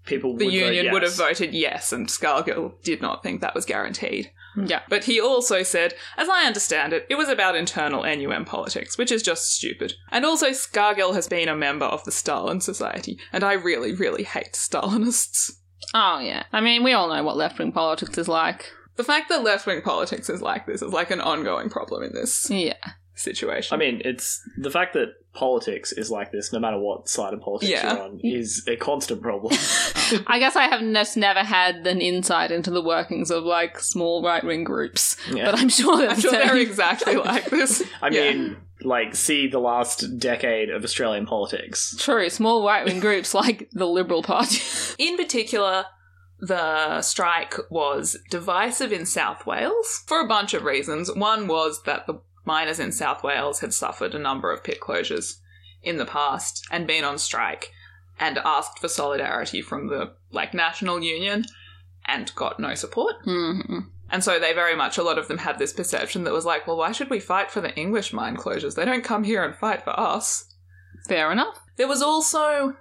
People the would vote union would have voted yes, and Scargill did not think that was guaranteed. Yeah. But he also said, as I understand it, it was about internal NUM politics, which is just stupid. And also, Scargill has been a member of the Stalin Society, and I really, really hate Stalinists. Oh, yeah. I mean, we all know what left wing politics is like. The fact that left wing politics is like this is like an ongoing problem in this Yeah. situation. I mean, it's the fact that politics is like this, no matter what side of politics Yeah. you're on, is a constant problem. <laughs> I guess I have just never had an insight into the workings of like small right wing groups, Yeah. but I'm sure I'm sure they're <laughs> exactly <laughs> like this. I Yeah. mean, like, see the last decade of Australian politics. true. Small right wing groups like the Liberal Party. In particular, the strike was divisive in South Wales for a bunch of reasons. One was that the miners in South Wales had suffered a number of pit closures in the past and been on strike and asked for solidarity from the like national union and got no support. hmm And so they very much, a lot of them had this perception that was like, well, why should we fight for the English mine closures? They don't come here and fight for us. Fair enough. There was also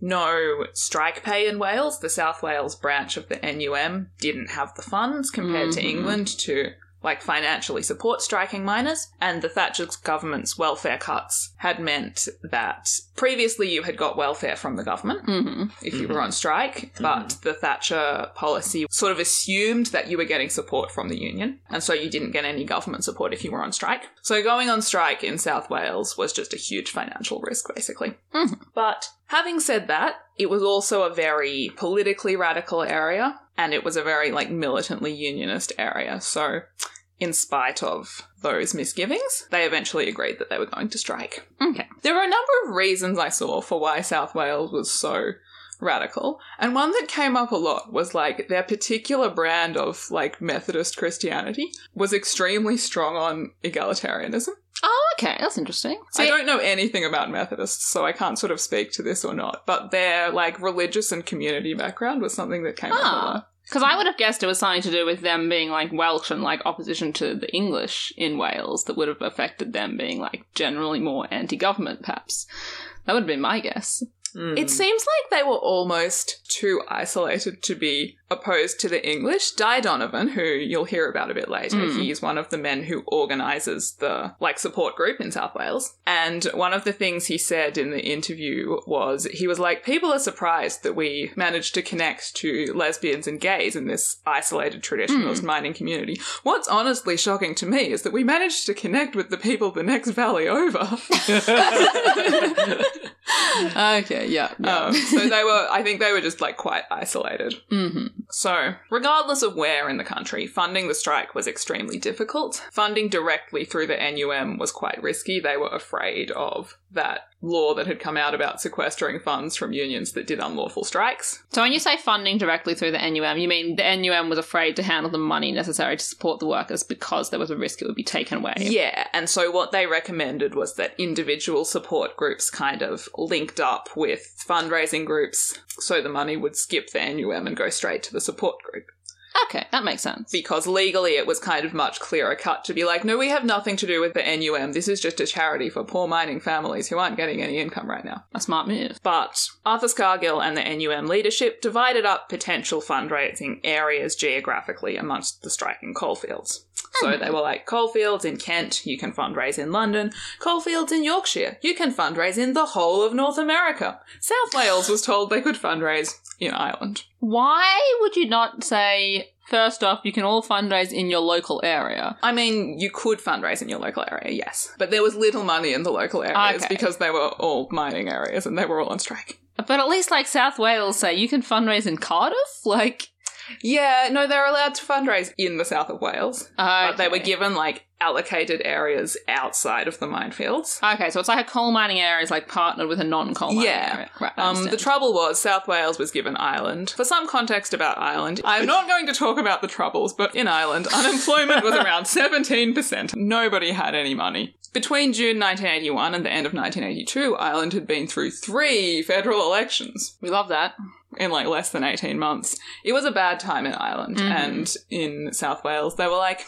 no strike pay in Wales. The South Wales branch of the NUM didn't have the funds compared to Mhm. England to like financially support striking miners and the Thatcher government's welfare cuts had meant that previously you had got welfare from the government hmm if you were on strike, but the Thatcher policy sort of assumed that you were getting support from the union, and so you didn't get any government support if you were on strike. So going on strike in South Wales was just a huge financial risk, basically. Mhm. But having said that, it was also a very politically radical area, and it was a very like militantly unionist area. So in spite of those misgivings, they eventually agreed that they were going to strike. Okay. There were a number of reasons I saw for why South Wales was so radical. And one that came up a lot was like their particular brand of like Methodist Christianity was extremely strong on egalitarianism. Oh, okay. That's interesting. I don't know anything about Methodists, so I can't sort of speak to this or not, but their like religious and community background was something that came up Ah. lot. Because I would have guessed it was something to do with them being like Welsh and like opposition to the English in Wales that would have affected them being like generally more anti government, perhaps. That would have been my guess. Mm. It seems like they were almost too isolated to be opposed to the English. Dai Donovan, who you'll hear about a bit later, he's one of the men who organises the like support group in South Wales. And one of the things he said in the interview was he was like, People are surprised that we managed to connect to lesbians and gays in this isolated traditionalist mining community. What's honestly shocking to me is that we managed to connect with the people the next valley over. <laughs> <laughs> <laughs> Okay, yeah. yeah. Um, <laughs> so they were, I think they were just like quite isolated. hmm So, regardless of where in the country, funding the strike was extremely difficult. Funding directly through the NUM was quite risky. They were afraid of that law that had come out about sequestering funds from unions that did unlawful strikes. So when you say funding directly through the NUM, you mean the NUM was afraid to handle the money necessary to support the workers because there was a risk it would be taken away. Yeah, and so what they recommended was that individual support groups kind of linked up with fundraising groups so the money would skip the NUM and go straight to the support group. Okay, that makes sense. because legally it was kind of much clearer cut to be like, no, we have nothing to do with the NUM. This is just a charity for poor mining families who aren't getting any income right now. A smart move. But Arthur Scargill and the NUM leadership divided up potential fundraising areas geographically amongst the striking coalfields. So hmm. they were like, coalfields in Kent, you can fundraise in London. Coalfields in Yorkshire, you can fundraise in the whole of North America. South Wales was told they could fundraise in Ireland. Why would you not say, first off, you can all fundraise in your local area? I mean, you could fundraise in your local area, yes. But there was little money in the local areas Okay. because they were all mining areas and they were all on strike. But at least, like South Wales, say you can fundraise in Cardiff? Like, Yeah, no, they're allowed to fundraise in the south of Wales. But they were okay. given, like, allocated areas outside of the minefields. Okay, so it's like a coal mining area is like partnered with a non-coal mining Yeah. area. Right, I Um, the understand. trouble was, South Wales was given Ireland. For some context about Ireland, I'm not going to talk about the troubles, but in Ireland, <laughs> unemployment was around 17%. Nobody had any money. Between June 1981 and the end of 1982, Ireland had been through three federal elections we love that. In like less than 18 months. It was a bad time in Ireland, mm-hmm. and in South Wales, they were like,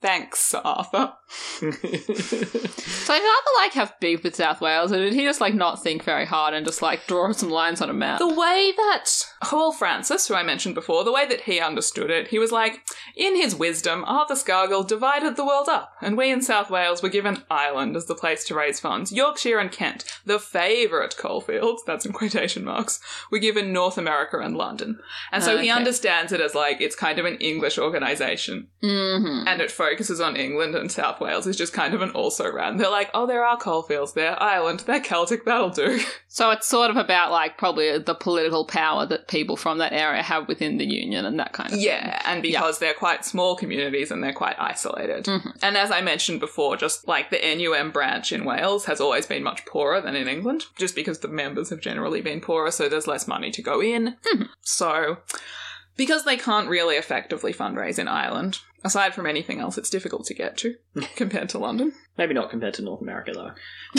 thanks, Arthur. <laughs> So did Arthur like have beef with South Wales, or did he just like not think very hard and just like draw some lines on a map? The way that Hywel Francis, who I mentioned before, the way that he understood it, he was like, in his wisdom, Arthur Scargill divided the world up, and we in South Wales were given Ireland as the place to raise funds. Yorkshire and Kent, the favourite coalfields, that's in quotation marks, were given North America and London. And so he understands it as like, it's kind of an English organisation, mm-hmm. and it focuses on England and South Wales is just kind of an also ran. They're like, oh, there are coalfields there, Ireland, they're Celtic, that'll do. <laughs> So it's sort of about like probably the political power that people from that area have within the union and that kind of Yeah, and because they're quite small communities and they're quite isolated. Mhm. And as I mentioned before, just like the NUM branch in Wales has always been much poorer than in England, just because the members have generally been poorer, so there's less money to go in. So, because they can't really effectively fundraise in Ireland, aside from anything else, it's difficult to get to <laughs> compared to London. Maybe not compared to North America, though.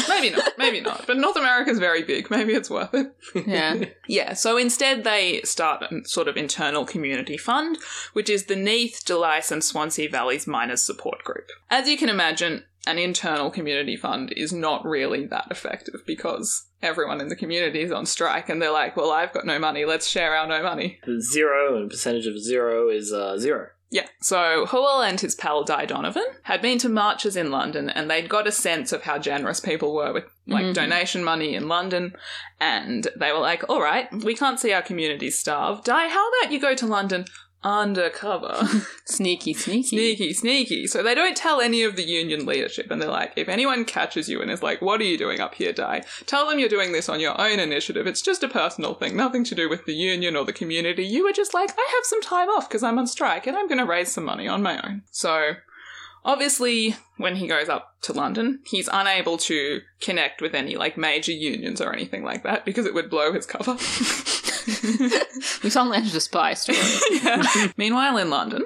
Maybe not, maybe not. But North America's very big. Maybe it's worth it. <laughs> Yeah. Yeah, so instead they start a sort of internal community fund, which is the Neath, Dulais, and Swansea Valleys Miners Support Group. As you can imagine, an internal community fund is not really that effective because everyone in the community is on strike and they're like, well, I've got no money, let's share our no money. Zero and percentage of zero is uh, zero. Yeah. So Hywel and his pal Dai Donovan had been to marches in London and they'd got a sense of how generous people were with like Mhm. donation money in London. And they were like, all right, we can't see our communities starve. Dai, how about you go to London undercover? <laughs> Sneaky, sneaky. sneaky, sneaky. So they don't tell any of the union leadership and they're like, if anyone catches you and is like, what are you doing up here, Dai? Tell them you're doing this on your own initiative. It's just a personal thing, nothing to do with the union or the community. You were just like, I have some time off because I'm on strike and I'm going to raise some money on my own. So obviously, when he goes up to London, he's unable to connect with any like major unions or anything like that because it would blow his cover. <laughs> <laughs> We suddenly entered a spy story. Yeah. Meanwhile, in London,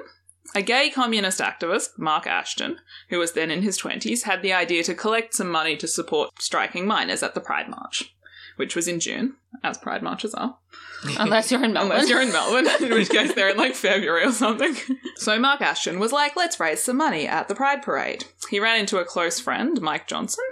a gay communist activist, Mark Ashton, who was then in his 20s, had the idea to collect some money to support striking miners at the Pride March, which was in June, as Pride Marches are. <laughs> Unless you're in Melbourne. Unless you're in Melbourne, in <laughs> which case they're in like February or something. So Mark Ashton was like, let's raise some money at the Pride Parade. He ran into a close friend, Mike Jackson,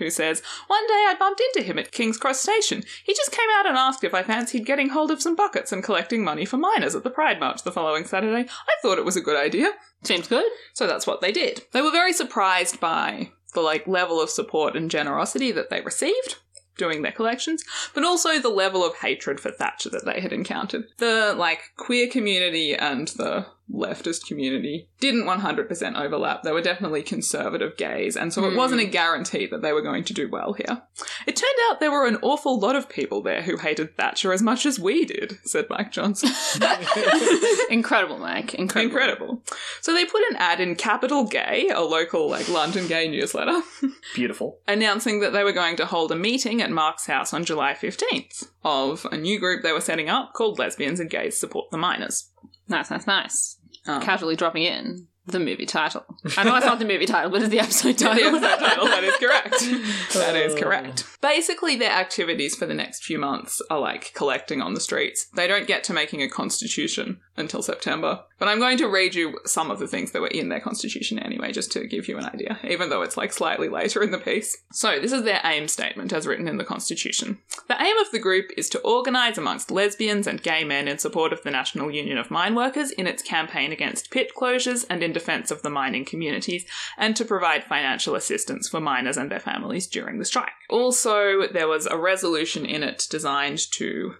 who says, One day I bumped into him at King's Cross Station. He just came out and asked if I fancied getting hold of some buckets and collecting money for miners at the Pride March the following Saturday. I thought it was a good idea. Seems good. So that's what they did. They were very surprised by the like level of support and generosity that they received doing their collections, but also the level of hatred for Thatcher that they had encountered. The like queer community and the leftist community didn't 100% overlap. They were definitely conservative gays, and so it wasn't a hmm. guarantee that they were going to do well here. It turned out there were an awful lot of people there who hated Thatcher as much as we did, said Mike Jackson. <laughs> <laughs> Incredible, Mike. Incredible. Incredible. So they put an ad in Capital Gay, a local like London gay newsletter, <laughs> Beautiful. announcing that they were going to hold a meeting at Mark's house on July 15th of a new group they were setting up called Lesbians and Gays Support the Miners. Nice, nice, nice. Um, Casually dropping in the movie title. I know it's not the movie title, but it's the episode <laughs> the episode title, that is correct. <laughs> that is correct. Basically, their activities for the next few months are like collecting on the streets. They don't get to making a constitution until September. But I'm going to read you some of the things that were in their constitution anyway, just to give you an idea, even though it's like slightly later in the piece. So, this is their aim statement as written in the constitution. The aim of the group is to organise amongst lesbians and gay men in support of the National Union of Mine Workers in its campaign against pit closures and in defence of the mining communities, and to provide financial assistance for miners and their families during the strike. Also, there was a resolution in it designed to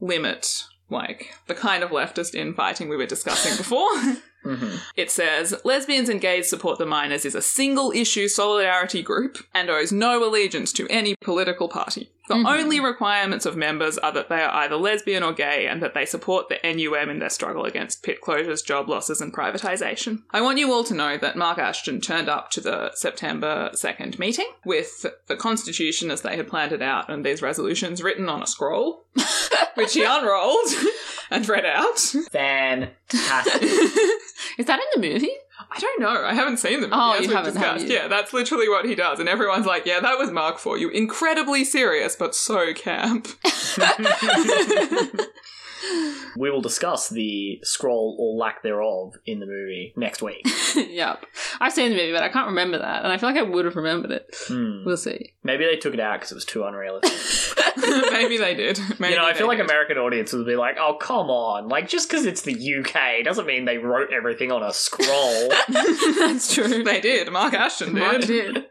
limit like the kind of leftist infighting we were discussing before. <laughs> hmm It says lesbians and gays support the miners is a single issue solidarity group and owes no allegiance to any political party. The mm-hmm. only requirements of members are that they are either lesbian or gay and that they support the NUM in their struggle against pit closures, job losses, and privatisation. I want you all to know that Mark Ashton turned up to the September 2nd meeting with the Constitution as they had planned it out and these resolutions written on a scroll, <laughs> which he unrolled <laughs> and read out. Fantastic. <laughs> Is that in the movie? I don't know. I haven't seen them. Oh, you haven't, have you? Yeah, that's literally what he does, and everyone's like, "Yeah, that was Mark for you." Incredibly serious, but so camp. <laughs> <laughs> we will discuss the scroll or lack thereof in the movie next week. <laughs> yep. I've seen the movie, but I can't remember that, and I feel like I would have remembered it. Hmm. We'll see. Maybe they took it out because it was too unrealistic. <laughs> Maybe they did. Maybe you know, I feel like did. American audiences would be like, "Oh, come on! Like, just because it's the UK doesn't mean they wrote everything on a scroll." <laughs> That's true. They did. Mark Ashton did. Mark did.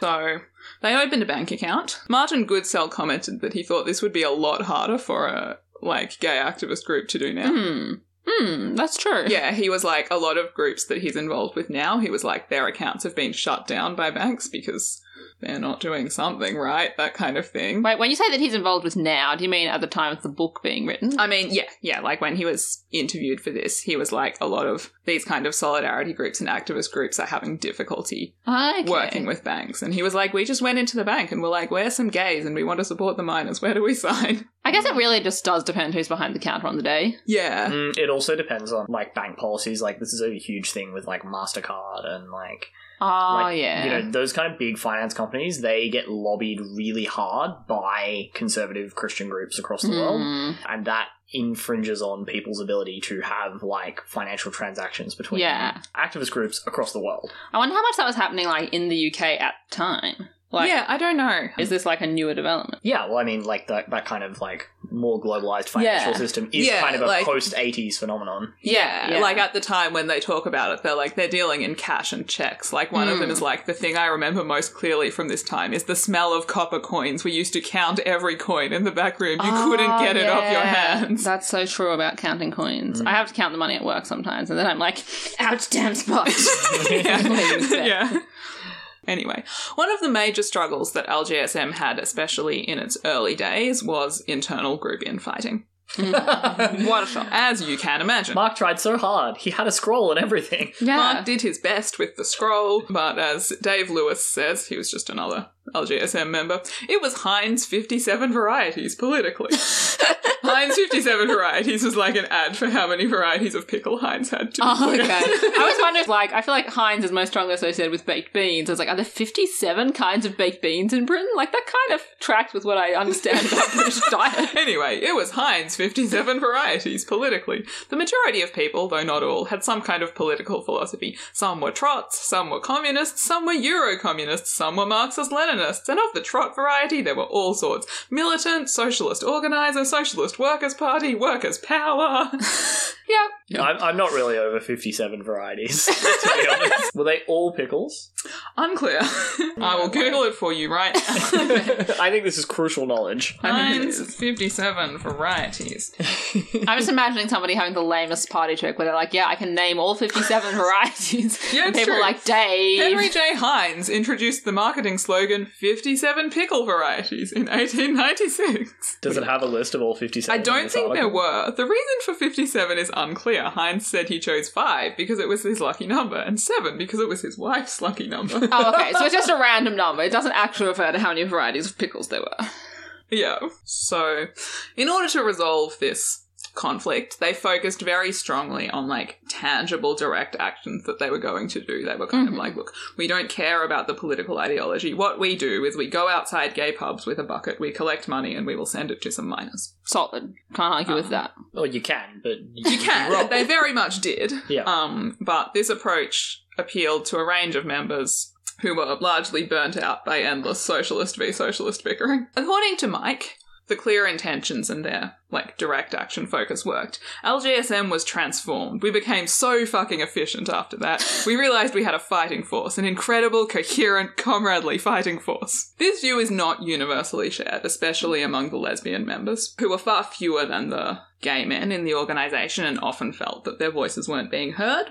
So they opened a bank account. Martin Goodsell commented that he thought this would be a lot harder for a like gay activist group to do now. Hmm. Hmm. That's true. Yeah, he was like a lot of groups that he's involved with now. He was like their accounts have been shut down by banks because they're not doing something right, that kind of thing. Wait, when you say that he's involved with now, do you mean at the time of the book being written? I mean, yeah, yeah, like when he was interviewed for this, he was like a lot of these kind of solidarity groups and activist groups are having difficulty okay. working with banks. And he was like, we just went into the bank and we're like, we're some gays and we want to support the miners. Where do we sign? I guess it really just does depend who's behind the counter on the day. Yeah. Mm, it also depends on like bank policies. Like, this is a huge thing with like Mastercard and like Oh, like, yeah. You know, those kind of big finance companies, they get lobbied really hard by conservative Christian groups across the world. Hmm. And that infringes on people's ability to have like financial transactions between Yeah. activist groups across the world. I wonder how much that was happening like in the UK at the time. Like, yeah, I don't know. is this like a newer development? Yeah, well, I mean, like that, that kind of like more globalized financial Yeah. system is Yeah, kind of a like- post 80s phenomenon. Yeah, Yeah. like at the time when they talk about it, they're like they're dealing in cash and checks. Like one of them Mm. is like the thing I remember most clearly from this time is the smell of copper coins. We used to count every coin in the back room. You couldn't Oh, get it off your hands. That's so true about counting coins. Mm. I have to count the money at work sometimes, and then I'm like, ouch, damn spot. <laughs> yeah. <laughs> yeah. Anyway, one of the major struggles that LGSM had, especially in its early days, was internal group infighting. Mm. <laughs> what a shock. As you can imagine. Mark tried so hard. He had a scroll and everything. Yeah. Mark did his best with the scroll, but as Dave Lewis says, he was just another LGSM member. It was Heinz 57 varieties politically. <laughs> Heinz 57 varieties was like an ad for how many varieties of pickle Heinz had to Oh, okay. I was <laughs> wondering, like, I feel like Heinz is most strongly associated with baked beans. I was like, are there 57 kinds of baked beans in Britain? Like, that kind of tracks with what I understand about British diet. <laughs> Anyway, it was Heinz 57 varieties politically. The majority of people, though not all, had some kind of political philosophy. Some were Trots, some were communists, some were Euro communists, some were Marxist And of the Trot variety, there were all sorts militant, socialist organizer, socialist workers' party, workers' power. <laughs> Yeah. I'm, I'm not really over 57 varieties, <laughs> to be <laughs> honest. Were they all pickles? Unclear. I will Google it for you right <laughs> now. I think this is crucial knowledge. Heinz 57 varieties. <laughs> I'm just imagining somebody having the lamest party trick where they're like, yeah, I can name all 57 <laughs> varieties. Yeah, and it's people true. are like, Dave. Henry J. Heinz introduced the marketing slogan 57 pickle varieties in 1896. Does it have a list of all 57? I don't this think there were. The reason for 57 is unclear. Heinz said he chose 5 because it was his lucky number, and 7 because it was his wife's lucky number. <laughs> Oh, okay. So it's just a random number. It doesn't actually refer to how many varieties of pickles there were. Yeah. So, in order to resolve this conflict, they focused very strongly on like tangible direct actions that they were going to do. They were kind of like, look, we don't care about the political ideology. What we do is we go outside gay pubs with a bucket, we collect money, and we will send it to some miners. Solid. Can't argue with that. Well, you can, but You can. they very much did. Yeah. Um, but this approach appealed to a range of members who were largely burnt out by endless socialist v socialist bickering. According to Mike, the clear intentions and their like direct action focus worked. LGSM was transformed. We became so fucking efficient after that. We realized we had a fighting force, an incredible, coherent, comradely fighting force. This view is not universally shared, especially among the lesbian members, who were far fewer than the gay men in the organization and often felt that their voices weren't being heard.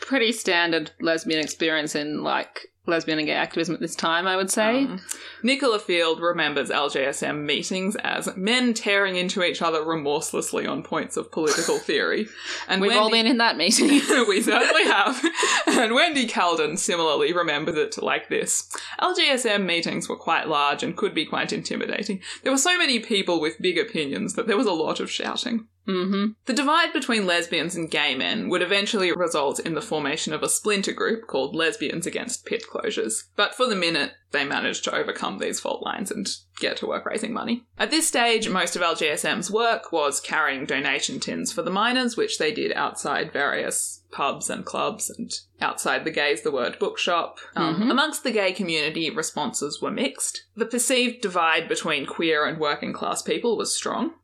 Pretty standard lesbian experience in, like, lesbian and gay activism at this time, I would say. Um, Nicola Field remembers LGSM meetings as men tearing into each other remorselessly on points of political <laughs> theory. And We've all been in that meeting. <laughs> we certainly have. And Wendy Calden similarly remembers it like this. LGSM meetings were quite large and could be quite intimidating. There were so many people with big opinions that there was a lot of shouting. Mm-hmm. The divide between lesbians and gay men would eventually result in the formation of a splinter group called Lesbians Against Pit Closures. But for the minute, they managed to overcome these fault lines and get to work raising money. At this stage, most of LGSM's work was carrying donation tins for the miners, which they did outside various pubs and clubs and outside the Gays the Word bookshop. Um, Mhm. Amongst the gay community, responses were mixed. The perceived divide between queer and working class people was strong.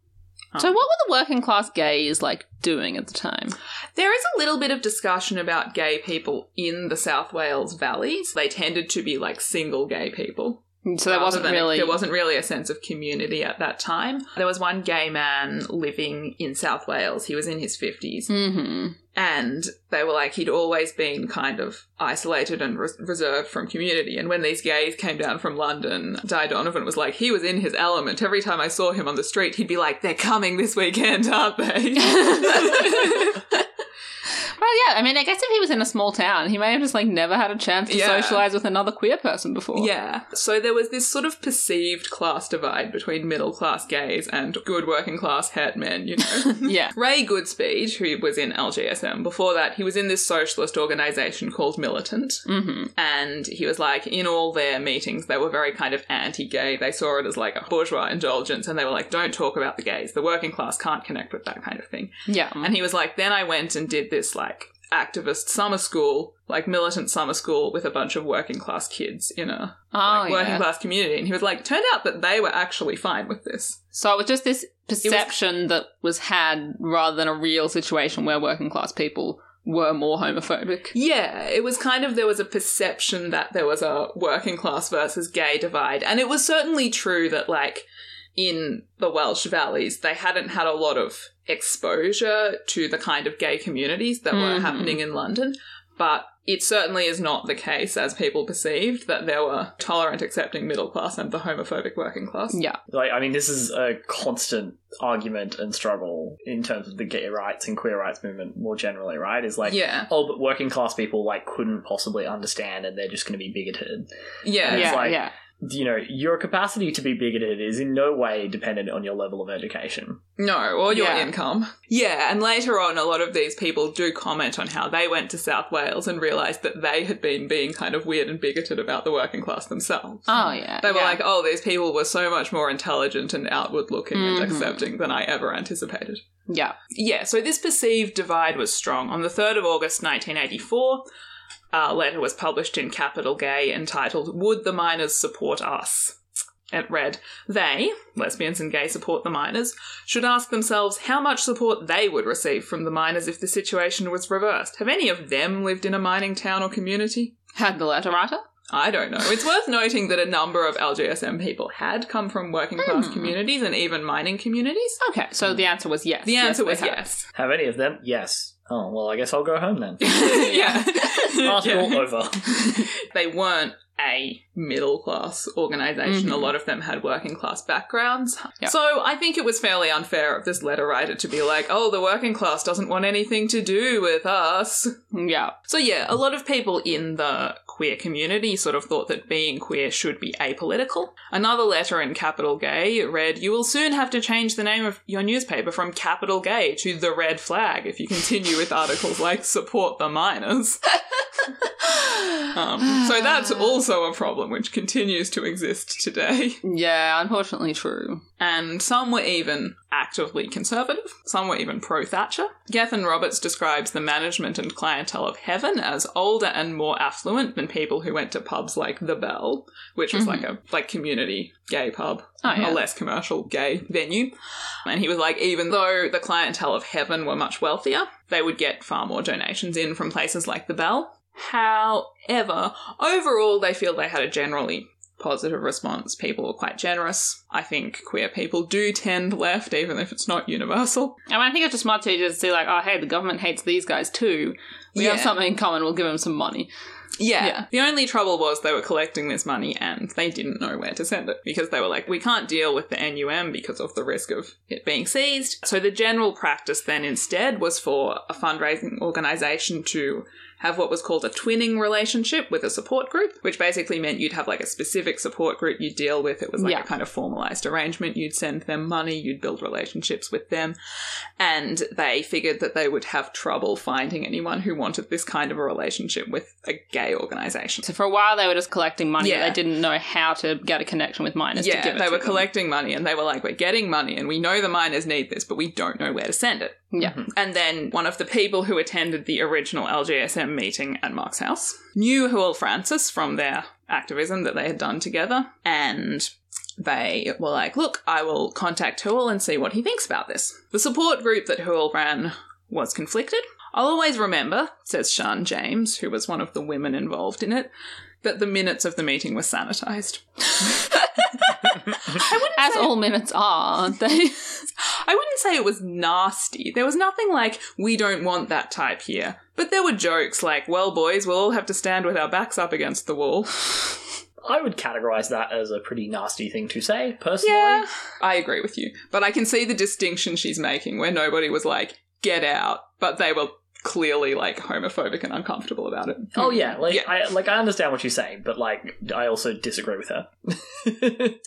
So, what were the working class gays, like, doing at the time? There is a little bit of discussion about gay people in the South Wales valleys. They tended to be like single gay people. So, there wasn't really. there wasn't really a sense of community at that time. There was one gay man living in South Wales. He was in his fifties, hmm and they were like he'd always been kind of isolated and res- reserved from community. And when these gays came down from London, Dai Donovan was like he was in his element. Every time I saw him on the street, he'd be like, "They're coming this weekend, aren't they?" <laughs> <laughs> Well, yeah, I mean, I guess if he was in a small town, he may have just, like, never had a chance to Yeah. socialize with another queer person before. Yeah. So there was this sort of perceived class divide between middle class gays and good working class het men, you know. <laughs> Yeah. Ray Goodspeed, who was in LGSM, before that, he was in this socialist organization called Militant. hmm And he was like, in all their meetings, they were very kind of anti gay. They saw it as like a bourgeois indulgence. And they were like, don't talk about the gays. The working class can't connect with that kind of thing. Yeah. And he was like, then I went and did this like activist summer school, like militant summer school with a bunch of working class kids in a oh, like, yeah. working class community. And he was like, turned out that they were actually fine with this. So it was just this perception that was had rather than a real situation where working class people were more homophobic. Yeah, it was kind of there was a perception that there was a working class versus gay divide. And it was certainly true that, like, in the Welsh valleys, they hadn't had a lot of exposure to the kind of gay communities that were Mhm. happening in London. But it certainly is not the case, as people perceived, that there were tolerant, accepting middle class and the homophobic working class. Yeah. Like, I mean, this is a constant argument and struggle in terms of the gay rights and queer rights movement more generally, right? Is like, Yeah. oh, but working class people like couldn't possibly understand, and they're just going to be bigoted. Yeah. it's yeah, like- yeah. You know, your capacity to be bigoted is in no way dependent on your level of education. No, or your Yeah. income. Yeah, and later on, a lot of these people do comment on how they went to South Wales and realised that they had been being kind of weird and bigoted about the working class themselves. Oh yeah. They were yeah. like, oh, these people were so much more intelligent and outward looking Mhm. and accepting than I ever anticipated. yeah. Yeah, so this perceived divide was strong. On the 3rd of August 1984, a letter was published in Capital Gay entitled Would the Miners Support Us? It read, They, lesbians and gay support the miners, should ask themselves how much support they would receive from the miners if the situation was reversed. Have any of them lived in a mining town or community? Had the letter writer. I don't know. It's worth noting that a number of LGSM people had come from working class Hmm. communities and even mining communities. Okay, so the answer was yes. The answer they was yes. Have any of them? Yes. Oh, well, I guess I'll go home then. <laughs> <laughs> yeah. <laughs> Article <laughs> Yeah. over. <laughs> They weren't a middle class organization. A Mhm. lot of them had working class backgrounds. Yeah. So I think it was fairly unfair of this letter writer to be like, oh, the working class doesn't want anything to do with us. Yeah. So yeah, a lot of people in the queer community sort of thought that being queer should be apolitical. Another letter in Capital Gay read, You will soon have to change the name of your newspaper from Capital Gay to The Red Flag if you continue with articles like Support the Miners. <laughs> Um, so that's also a problem which continues to exist today. Yeah, unfortunately true. And some were even actively conservative, some were even pro Thatcher. Gethin Roberts describes the management and clientele of Heaven as older and more affluent than people who went to pubs like The Bell, which was Mhm. like a like community gay pub, Oh, yeah. a less commercial gay venue. And he was like, even though the clientele of Heaven were much wealthier, they would get far more donations in from places like The Bell. However, overall, they feel they had a generally positive response. People were quite generous. I think queer people do tend left, even if it's not universal. I mean, I think it's just smart to just see like, oh, hey, the government hates these guys too. We have something in common. We'll give them some money. Yeah. Yeah. The only trouble was they were collecting this money and they didn't know where to send it because they were like, we can't deal with the NUM because of the risk of it being seized. So the general practice then instead was for a fundraising organization to have what was called a twinning relationship with a support group, which basically meant you'd have like a specific support group you deal with. It was like Yeah. a kind of formalized arrangement. You'd send them money, you'd build relationships with them. And they figured that they would have trouble finding anyone who wanted this kind of a relationship with a gay organization. So for a while, they were just collecting money. Yeah. They didn't know how to get a connection with miners. to Yeah, give it they were them. collecting money and they were like, we're getting money and we know the miners need this, but we don't know where to send it. Yeah. Mm-hmm. And then one of the people who attended the original LGSM meeting at Mark's house knew Hywel Francis from their activism that they had done together. And they were like, look, I will contact Hywel and see what he thinks about this. The support group that Hywel ran was conflicted. I'll always remember, says Siân James, who was one of the women involved in it, that the minutes of the meeting were sanitized. <laughs> As all minutes are, aren't they? <laughs> I wouldn't say it was nasty. There was nothing like, we don't want that type here. But there were jokes like, well, boys, we'll all have to stand with our backs up against the wall. <laughs> I would categorize that as a pretty nasty thing to say, personally. Yeah, I agree with you. But I can see the distinction she's making where nobody was like, get out, but they were clearly like homophobic and uncomfortable about it. Oh yeah, mm. like Yeah. I like I understand what she's saying, but like I also disagree with her. <laughs>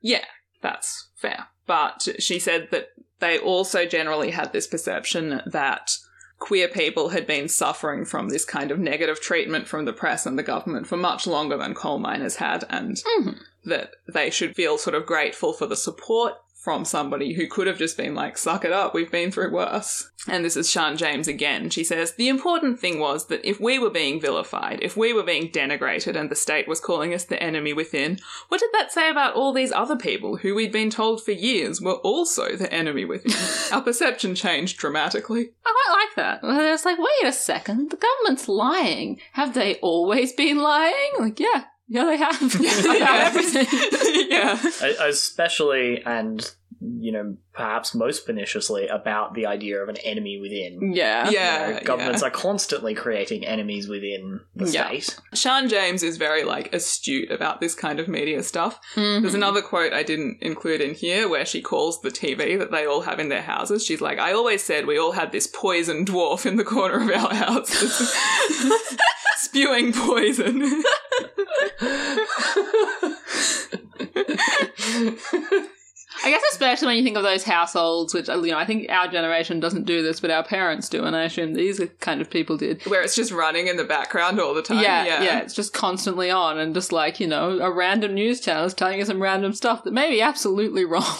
Yeah, that's fair. But she said that they also generally had this perception that queer people had been suffering from this kind of negative treatment from the press and the government for much longer than coal miners had, and Mhm. that they should feel sort of grateful for the support from somebody who could have just been like, suck it up, we've been through worse. And this is Siân James again. She says, The important thing was that if we were being vilified, if we were being denigrated and the state was calling us the enemy within, what did that say about all these other people who we'd been told for years were also the enemy within? <laughs> Our perception changed dramatically. I quite like that. It's like, wait a second, the government's lying. Have they always been lying? Like, yeah, yeah, they have. <laughs> About <laughs> everything. yeah. Especially and you know, perhaps most perniciously about the idea of an enemy within. Yeah. You Yeah. know, governments are constantly creating enemies within the Yeah. state. Siân James is very like astute about this kind of media stuff. Mhm. There's another quote I didn't include in here where she calls the TV that they all have in their houses. She's like, I always said we all had this poison dwarf in the corner of our house <laughs> spewing poison. <laughs> <laughs> especially when you think of those households, which you know, I think our generation doesn't do this, but our parents do, and I assume these kind of people did. Where it's just running in the background all the time. Yeah, yeah, it's just constantly on, and just like you know, a random news channel is telling you some random stuff that may be absolutely wrong. <laughs>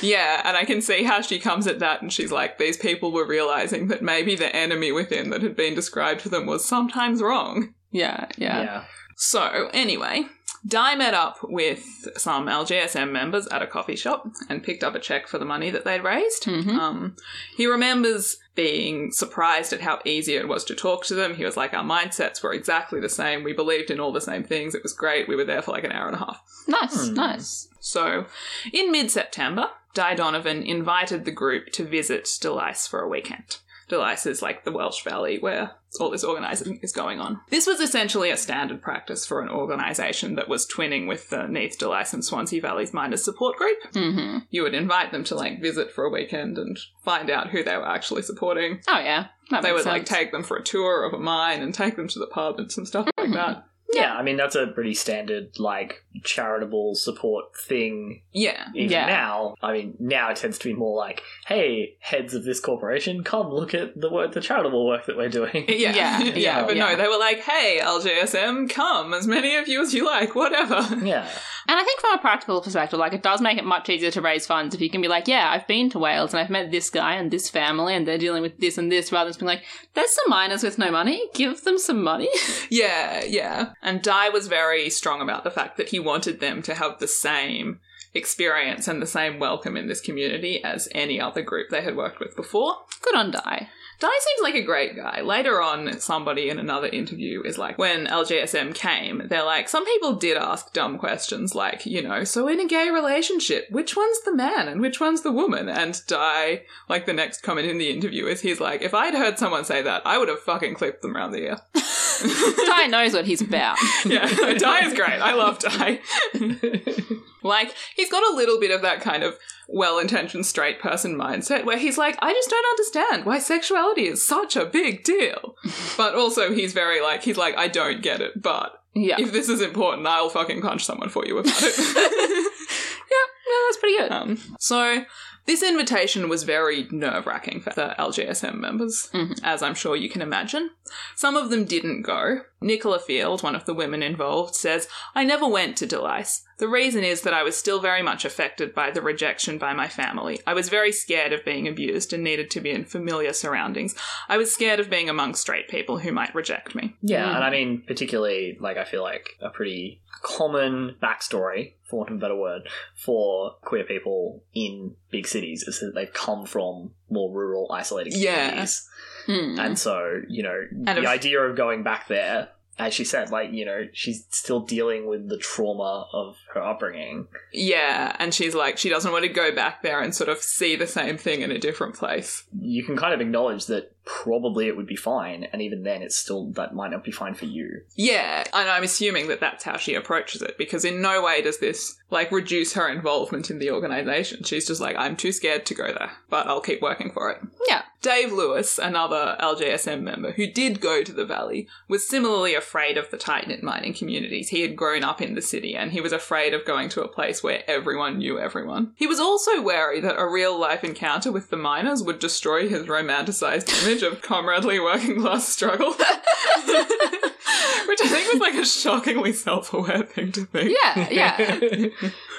Yeah, and I can see how she comes at that and she's like, these people were realizing that maybe the enemy within that had been described to them was sometimes wrong. yeah, yeah, Yeah. So, anyway, Dai met up with some LGSM members at a coffee shop and picked up a check for the money that they'd raised. Mhm. Um, he remembers being surprised at how easy it was to talk to them. He was like, Our mindsets were exactly the same. We believed in all the same things. It was great. We were there for like an hour and a half. Nice, Hmm. nice. So, in mid September, Dai Donovan invited the group to visit Dulais for a weekend. Dulais is like the Welsh Valley where all this organising is going on. This was essentially a standard practice for an organisation that was twinning with the Neath, Dulais, and Swansea Valley's miners support group. hmm You would invite them to like visit for a weekend and find out who they were actually supporting. Oh yeah, that they would like take them for a tour of a mine and take them to the pub and some stuff like that. Yeah, I mean that's a pretty standard like charitable support thing. Yeah. Even Yeah. now, I mean, now it tends to be more like, "Hey, heads of this corporation, come look at the work, the charitable work that we're doing." <laughs> Yeah, Yeah, yeah, yeah, but yeah. no, they were like, "Hey, LGSM, come as many of you as you like, whatever." yeah, <laughs> And I think from a practical perspective, like it does make it much easier to raise funds if you can be like, yeah, I've been to Wales and I've met this guy and this family and they're dealing with this and this, rather than just being like, there's some miners with no money, give them some money. <laughs> Yeah, yeah. And Dai was very strong about the fact that he wanted them to have the same experience and the same welcome in this community as any other group they had worked with before. Good on Dai. Dai seems like a great guy. Later on, somebody in another interview is like, when LGSM came, they're like, some people did ask dumb questions like, you know, so in a gay relationship, which one's the man and which one's the woman? And Dai, like the next comment in the interview is, he's like, if I'd heard someone say that, I would have fucking clipped them around the ear. <laughs> <laughs> Dai knows what he's about. yeah, <laughs> Dai is great. I love Dai. Like, he's got a little bit of that kind of well intentioned straight person mindset where he's like, I just don't understand why sexuality is such a big deal. <laughs> but also, he's very like, he's like, I don't get it, but Yeah. if this is important, I'll fucking punch someone for you about it. <laughs> <laughs> yeah, yeah, that's pretty good. um, so, this invitation was very nerve wracking for the LGSM members, Mhm. as I'm sure you can imagine. Some of them didn't go. Nicola Field, one of the women involved, says, I never went to Dulais. The reason is that I was still very much affected by the rejection by my family. I was very scared of being abused and needed to be in familiar surroundings. I was scared of being among straight people who might reject me. yeah, Mm. and I mean, particularly like I feel like a pretty common backstory, for want of a better word, for queer people in big cities is that they've come from more rural, isolated Yeah. communities. Hmm. And so, you know, And the if- idea of going back there, as she said, like, you know, she's still dealing with the trauma of her upbringing. Yeah, and she's like, she doesn't want to go back there and sort of see the same thing in a different place. You can kind of acknowledge that probably it would be fine, and even then, it's still that might not be fine for you. Yeah, and I'm assuming that that's how she approaches it because in no way does this like reduce her involvement in the organization. She's just like, I'm too scared to go there, but I'll keep working for it. Yeah. Dave Lewis, another LGSM member who did go to the valley, was similarly afraid of the tight knit mining communities. He had grown up in the city and he was afraid of going to a place where everyone knew everyone. He was also wary that a real life encounter with the miners would destroy his romanticized <laughs> image of comradely working class struggle. <laughs> Which I think was like a shockingly self aware thing to think. Yeah, yeah. <laughs>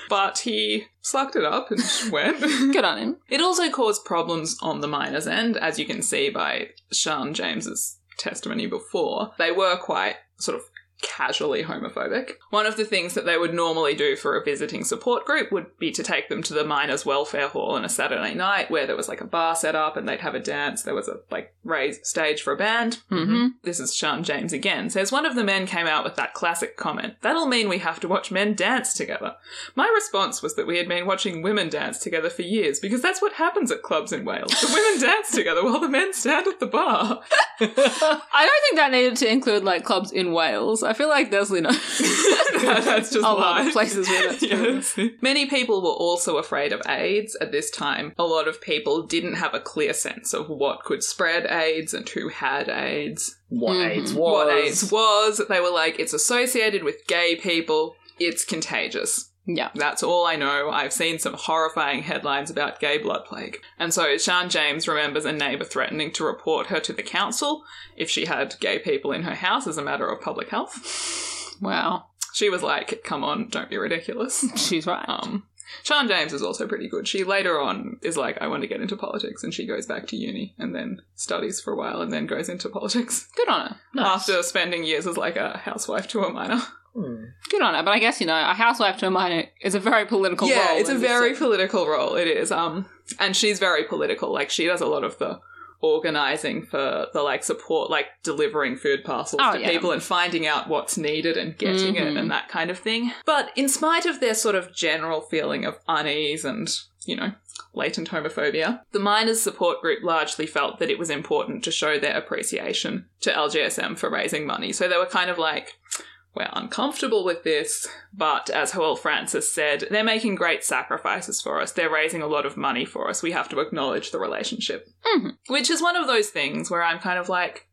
But he sucked it up and went. <laughs> Good on him. It also caused problems on the miners' end, as you can see by Siân James's testimony before. They were quite sort of casually homophobic. One of the things that they would normally do for a visiting support group would be to take them to the miners' welfare hall on a Saturday night where there was like a bar set up and they'd have a dance. There was a like raised stage for a band. Mm-hmm. This is Siân James again. Says one of the men came out with that classic comment. That'll mean we have to watch men dance together. My response was that we had been watching women dance together for years because that's what happens at clubs in Wales. The women <laughs> dance together while the men stand at the bar. <laughs> I don't think that needed to include like clubs in Wales. I feel like there's you know that's just a lot of places where that's true. Yes. Many people were also afraid of AIDS at this time. A lot of people didn't have a clear sense of what could spread AIDS and who had AIDS. what Mhm. AIDS was. what AIDS was. They were like, it's associated with gay people. It's contagious. Yeah. That's all I know. I've seen some horrifying headlines about gay blood plague. And so Siân James remembers a neighbour threatening to report her to the council if she had gay people in her house as a matter of public health. Wow. She was like, come on, don't be ridiculous. She's right. Um, Siân James is also pretty good. She later on is like, I want to get into politics, and she goes back to uni and then studies for a while and then goes into politics Good on her. after spending years as like a housewife to a miner. Hmm. Good on her. But I guess, you know, a housewife to a miner is a very political role. yeah, it's a very political role. It is. Um, and she's very political. Like she does a lot of the organizing for the like support, like delivering food parcels Oh, to yeah. people and finding out what's needed and getting it Mhm. and that kind of thing. But in spite of their sort of general feeling of unease and you know latent homophobia, the miners' support group largely felt that it was important to show their appreciation to LGSM for raising money. So they were kind of like. We're uncomfortable with this, but as Hywel Francis said, they're making great sacrifices for us. They're raising a lot of money for us. We have to acknowledge the relationship. Mhm. Which is one of those things where I'm kind of like,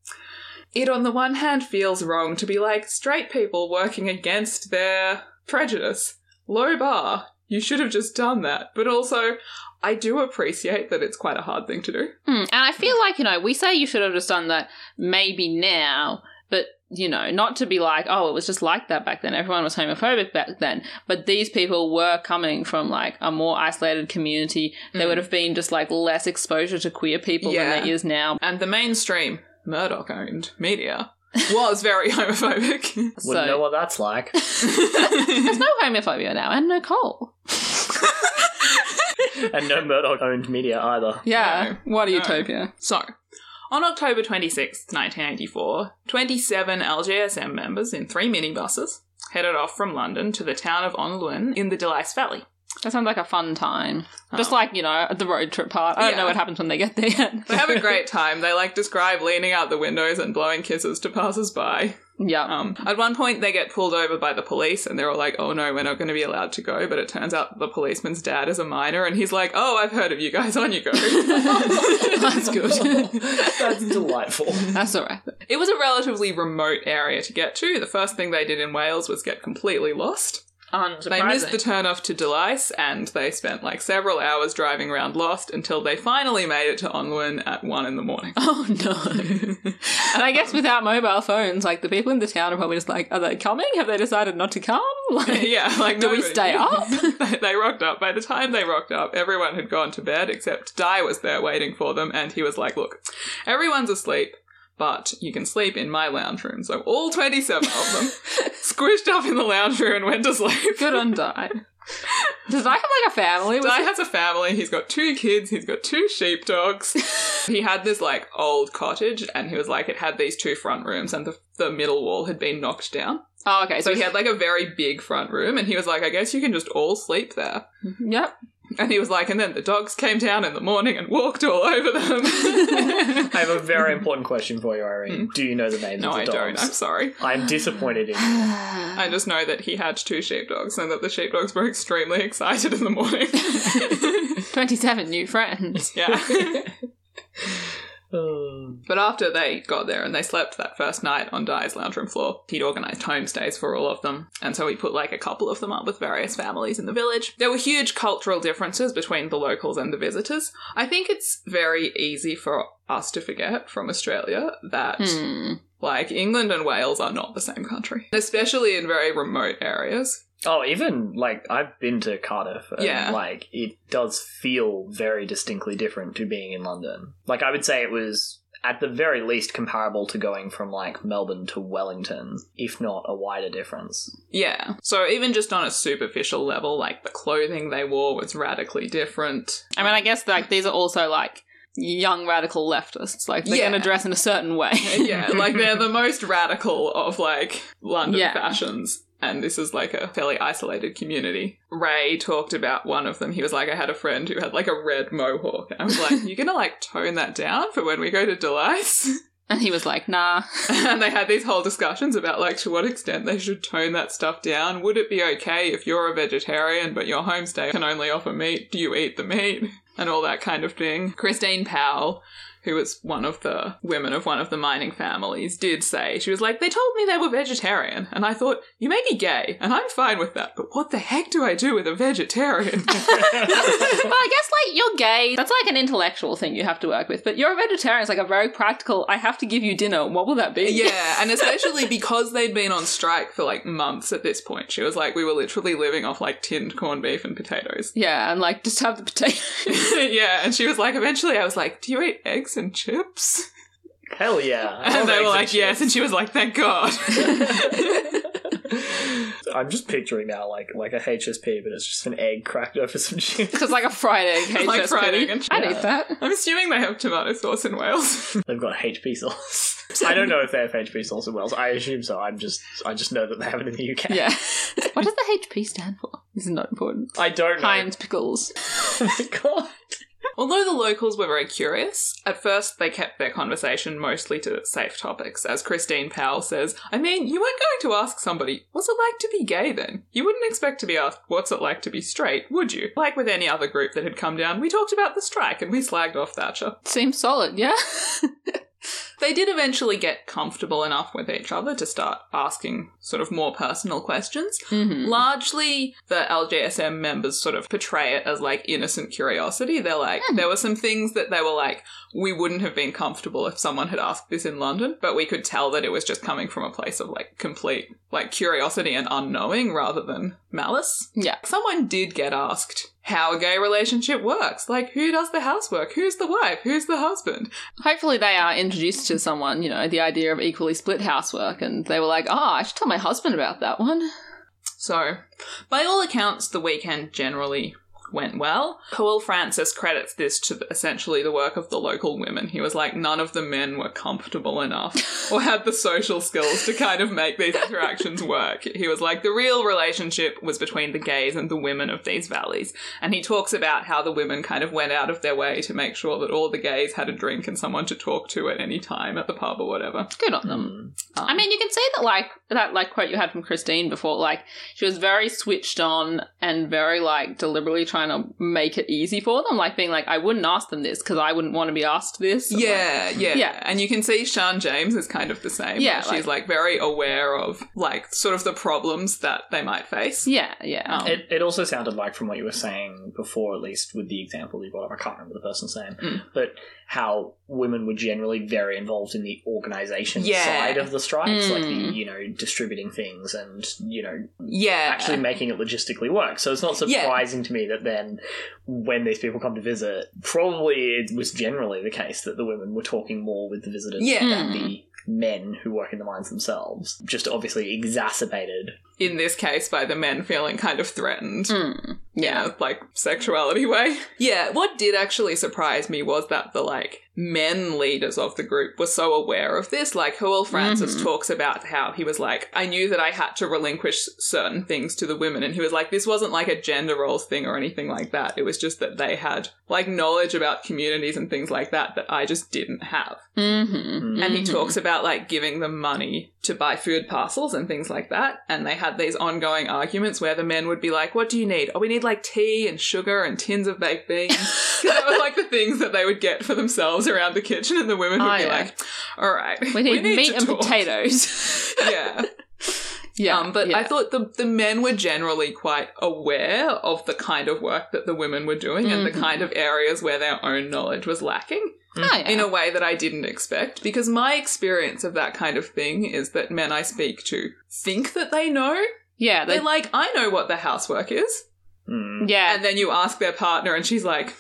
it on the one hand feels wrong to be like straight people working against their prejudice. Low bar. You should have just done that. But also, I do appreciate that it's quite a hard thing to do. Hmm, And I feel like, you know, we say you should have just done that maybe now, but, you know, not to be like, oh, it was just like that back then. Everyone was homophobic back then. But these people were coming from like a more isolated community. There Mm. would have been just like less exposure to queer people Yeah. than there is now. And the mainstream, Murdoch owned media was very <laughs> homophobic. <laughs> Wouldn't So- know what that's like. <laughs> There's no homophobia now, and no coal. and no Murdoch owned media either. Yeah, what a No. utopia. So, on October 26, 1984, 27 LGSM members in three minibuses headed off from London to the town of Onllwyn in the Dulais Valley. That sounds like a fun time. Just Oh. like, you know, the road trip part. I don't Yeah. know what happens when they get there yet. <laughs> They have a great time. They like describe leaning out the windows and blowing kisses to passers-by. yeah. Um, at one point, they get pulled over by the police, and they're all like, "Oh no, we're not going to be allowed to go." But it turns out the policeman's dad is a miner, and he's like, "Oh, I've heard of you guys. On you go." <laughs> That's good. <laughs> That's delightful. That's all right. It was a relatively remote area to get to. The first thing they did in Wales was get completely lost. They missed the turn off to Dulais, and they spent like several hours driving around lost until they finally made it to Onllwyn at one in the morning. <laughs> Oh no. <laughs> and I guess without mobile phones, like the people in the town are probably just like, are they coming? Have they decided not to come? <laughs> Like, yeah, like Do we stay up? they, they rocked up. By the time they rocked up, everyone had gone to bed except Dai was there waiting for them, and he was like, "Look, everyone's asleep." But you can sleep in my lounge room. So all 27 of them <laughs> squished up in the lounge room and went to sleep. Good on Dai. <laughs> Does Dai have like a family? Dai has a family. He's got two kids. He's got two sheepdogs. <laughs> he had this like old cottage, and he was like, it had these two front rooms, and the, the middle wall had been knocked down. oh, okay. So he had like a very big front room, and he was like, I guess you can just all sleep there. Yep. And he was like, and then the dogs came down in the morning and walked all over them. <laughs> I have a <laughs> very important question for you, Irene. Hmm. Do you know the names no, of the I dogs? don't. I'm sorry. I'm disappointed in you. <sighs> I just know that he had two sheepdogs and that the sheepdogs were extremely excited in the morning. <laughs> 27 new friends. yeah. Oh. But after they got there and they slept that first night on Dai's lounge room floor, he'd organised homestays for all of them. And so he put like a couple of them up with various families in the village. There were huge cultural differences between the locals and the visitors. I think it's very easy for us to forget from Australia that Hmm. like England and Wales are not the same country, especially in very remote areas. oh, even like I've been to Cardiff. And, Yeah. Like it does feel very distinctly different to being in London. Like I would say it was at the very least comparable to going from like Melbourne to Wellington, if not a wider difference. Yeah. So even just on a superficial level, like the clothing they wore was radically different. I mean, I guess like these are also like young radical leftists. Like they're Yeah. going to dress in a certain way. yeah, like they're the most radical of like London Yeah. fashions. And this is like a fairly isolated community. Ray talked about one of them. He was like, I had a friend who had like a red mohawk. And I was like, <laughs> You're gonna like tone that down for when we go to Dulais? and he was like, nah. <laughs> and they had these whole discussions about like to what extent they should tone that stuff down. Would it be okay if you're a vegetarian but your homestay can only offer meat? Do you eat the meat? And all that kind of thing. Christine Powell, who was one of the women of one of the mining families, did say, she was like, they told me they were vegetarian. And I thought, you may be gay, and I'm fine with that, but what the heck do I do with a vegetarian? <laughs> <laughs> well, I guess like you're gay. That's like an intellectual thing you have to work with. But you're a vegetarian. It's like a very practical. I have to give you dinner. What will that be? yeah, and <laughs> especially because they'd been on strike for like months at this point. She was like, we were literally living off like tinned corned beef and potatoes. Yeah, and like just have the potato. yeah, and she was like, eventually I was like, do you eat eggs and chips? Hell yeah. <laughs> I And they eggs were like, yes, and she was like, thank God. <laughs> I'm just picturing now like like a HSP, but it's just an egg cracked over some chips. Because like a fried egg. <laughs> Like HSP. fried egg and I'd chips. eat that. I'm assuming they have tomato sauce in Wales. They've got HP sauce. I don't know if they have HP sauce in Wales. I assume so. I'm just I just know that they have it in the UK. Yeah. what does the HP stand for? This is not important. I don't know. Heinz pickles. Oh my god. Although the locals were very curious, at first they kept their conversation mostly to safe topics. As Christine Powell says, I mean, you weren't going to ask somebody, what's it like to be gay then? You wouldn't expect to be asked, what's it like to be straight, would you? Like with any other group that had come down, we talked about the strike and we slagged off Thatcher. Seems solid, yeah? <laughs> They did eventually get comfortable enough with each other to start asking sort of more personal questions. mm-hmm. Largely, the LGSM members sort of portray it as like innocent curiosity. They're like, Hmm. there were some things that they were like, we wouldn't have been comfortable if someone had asked this in London, but we could tell that it was just coming from a place of like complete like curiosity and unknowing rather than malice. Yeah. Someone did get asked how a gay relationship works. Like, who does the housework? Who's the wife? Who's the husband? Hopefully they are introduced to someone, you know, the idea of equally split housework, and they were like, oh, I should tell my husband about that one. So, by all accounts, the weekend generally went well. Paul Francis credits this to essentially the work of the local women. He was like, none of the men were comfortable enough <laughs> or had the social skills to kind of make these interactions work. He was like, the real relationship was between the gays and the women of these valleys. And he talks about how the women kind of went out of their way to make sure that all the gays had a drink and someone to talk to at any time at the pub or whatever. Good on them. Mm. Um, I mean, you can see that, like, that, like, quote you had from Christine before, like, she was very switched on and very, like, deliberately trying to make it easy for them, like, being like, I wouldn't ask them this because I wouldn't want to be asked this. Or, like- Yeah, yeah, Yeah. And you can see Siân James is kind of the same. Yeah, where she's like, very aware of like sort of the problems that they might face. yeah, yeah. Um, It, it also sounded like, from what you were saying before, at least with the example you brought up, I can't remember the person's name, Mm. but how women were generally very involved in the organisation Yeah. side of the strikes, like the, Mm. you know, distributing things and, you know, Yeah, actually making it logistically work. So it's not Yeah. surprising to me that then when these people come to visit, probably it was generally the case that the women were talking more with the visitors Yeah. than Mm. the men who work in the mines themselves. Just obviously exacerbated. in this case by the men feeling kind of threatened. Mm, Yeah, yeah. like sexuality way. Yeah, what did actually surprise me was that the like men leaders of the group were so aware of this. Like Hywel Francis Mhm. talks about how he was like, I knew that I had to relinquish certain things to the women, and he was like, this wasn't like a gender roles thing or anything like that. It was just that they had like knowledge about communities and things like that that I just didn't have. Mm-hmm. And he talks about like giving them money to buy food parcels and things like that. And they had these ongoing arguments where the men would be like, What do you need? Oh, we need like tea and sugar and tins of baked beans. <laughs> that was like the things that they would get for themselves around the kitchen. And the women would Oh, be yeah. like, All right. We need, meat to and talk." potatoes. <laughs> Yeah. yeah. um, but yeah. I thought the, the men were generally quite aware of the kind of work that the women were doing and Mhm. the kind of areas where their own knowledge was lacking. Oh, yeah. in a way that I didn't expect. Because my experience of that kind of thing is that men I speak to think that they know. yeah, they, They're like, I know what the housework is. Mm. yeah. And then you ask their partner, and she's like,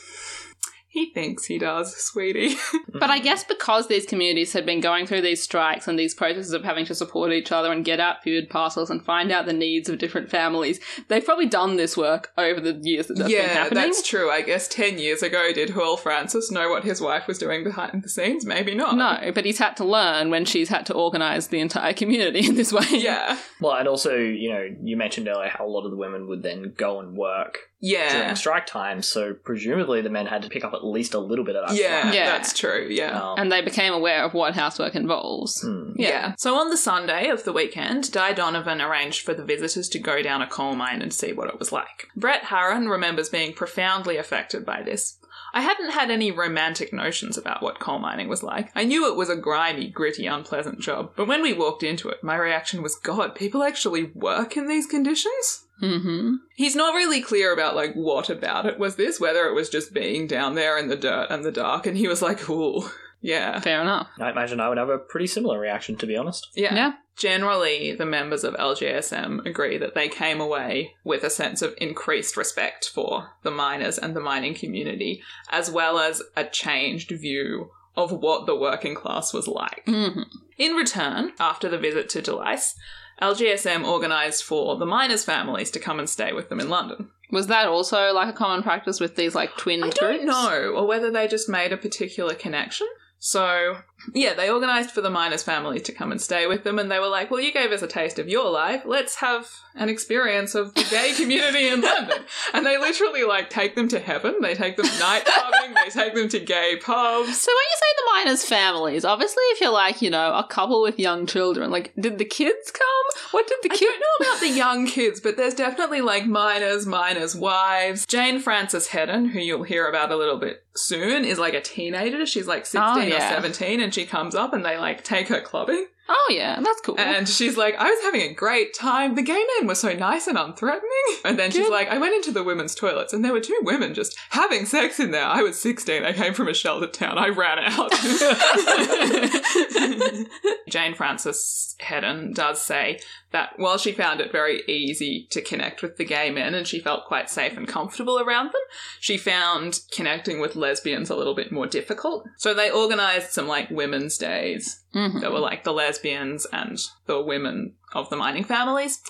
he thinks he does, sweetie. <laughs> But I guess because these communities had been going through these strikes and these processes of having to support each other and get out food parcels and find out the needs of different families, they've probably done this work over the years that that's been yeah, happening. that's true. I guess 10 years ago, did Hywel Francis know what his wife was doing behind the scenes? Maybe not. No, but he's had to learn when she's had to organise the entire community <laughs> in this way. Yeah. Well, and also, you know, you mentioned earlier how a lot of the women would then go and work Yeah. during strike time, so presumably the men had to pick up at least a little bit of that. Yeah, slack. Yeah. that's true. Yeah. Um, And they became aware of what housework involves. hmm. Yeah. So on the Sunday of the weekend, Dai Donovan arranged for the visitors to go down a coal mine and see what it was like. Brett Harron remembers being profoundly affected by this. I hadn't had any romantic notions about what coal mining was like. I knew it was a grimy, gritty, unpleasant job, but when we walked into it, my reaction was, God, people actually work in these conditions? Mm-hmm. He's not really clear about like what about it was this, whether it was just being down there in the dirt and the dark, and he was like, "Ooh, <laughs> yeah, Fair enough. I imagine I would have a pretty similar reaction, to be honest. yeah." Yeah. Generally, the members of LGSM agree that they came away with a sense of increased respect for the miners and the mining community, as well as a changed view of what the working class was like. Mm-hmm. In return, after the visit to Dulais, LGSM organised for the miners' families to come and stay with them in London. Was that also like a common practice with these like twin I don't know, or whether they just made a particular connection. So, yeah, they organised for the miners' families to come and stay with them, and they were like, Well, you gave us a taste of your life. Let's have an experience of the gay community in London. <laughs> And they literally, like, take them to heaven. They take them night clubbing, they take them to gay pubs. So when you say the miners' families, obviously if you're like, you know, a couple with young children, like did the kids come? What did the I kids don't know about the young kids, but there's definitely like miners, miners' wives. Jane Frances Hedden, who you'll hear about a little bit soon, is like a teenager. She's like 16 Oh, or yeah. 17, and she comes up and they like take her clubbing. Oh yeah, that's cool. And she's like, I was having a great time. The gay men were so nice and unthreatening. And then she's like, I went into the women's toilets and there were two women just having sex in there. I was 16. I came from a sheltered town. I ran out. <laughs> Jane Frances Hedden does say that while she found it very easy to connect with the gay men and she felt quite safe and comfortable around them, she found connecting with lesbians a little bit more difficult. So they organized some like women's days Mhm. that were like the lesbians and the women of the mining families.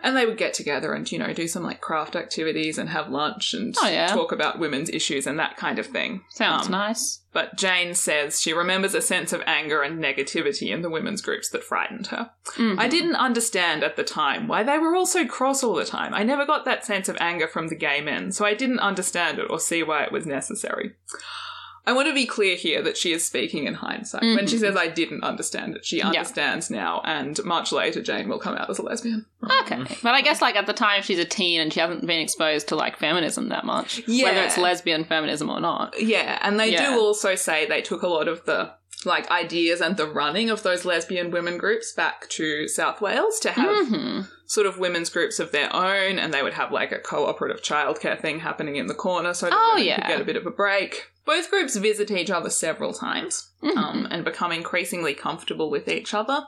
And they would get together and, you know, do some like craft activities and have lunch and Oh, yeah. talk about women's issues and that kind of thing. Sounds Um, nice. But Jane says she remembers a sense of anger and negativity in the women's groups that frightened her. Mhm. I didn't understand at the time why they were all so cross all the time. I never got that sense of anger from the gay men, so I didn't understand it or see why it was necessary. I want to be clear here that she is speaking in hindsight. When she Mhm. says I didn't understand it, she understands now, and much later Jane will come out as a lesbian. Okay, but I guess like at the time she's a teen and she hasn't been exposed to like feminism that much, yeah. whether it's lesbian feminism or not. Yeah, and they Yeah. do also say they took a lot of the like ideas and the running of those lesbian women groups back to South Wales to have hmm sort of women's groups of their own, and they would have like a cooperative childcare thing happening in the corner so that Oh, women yeah. could get a bit of a break. Both groups visit each other several times Mhm. um, and become increasingly comfortable with each other.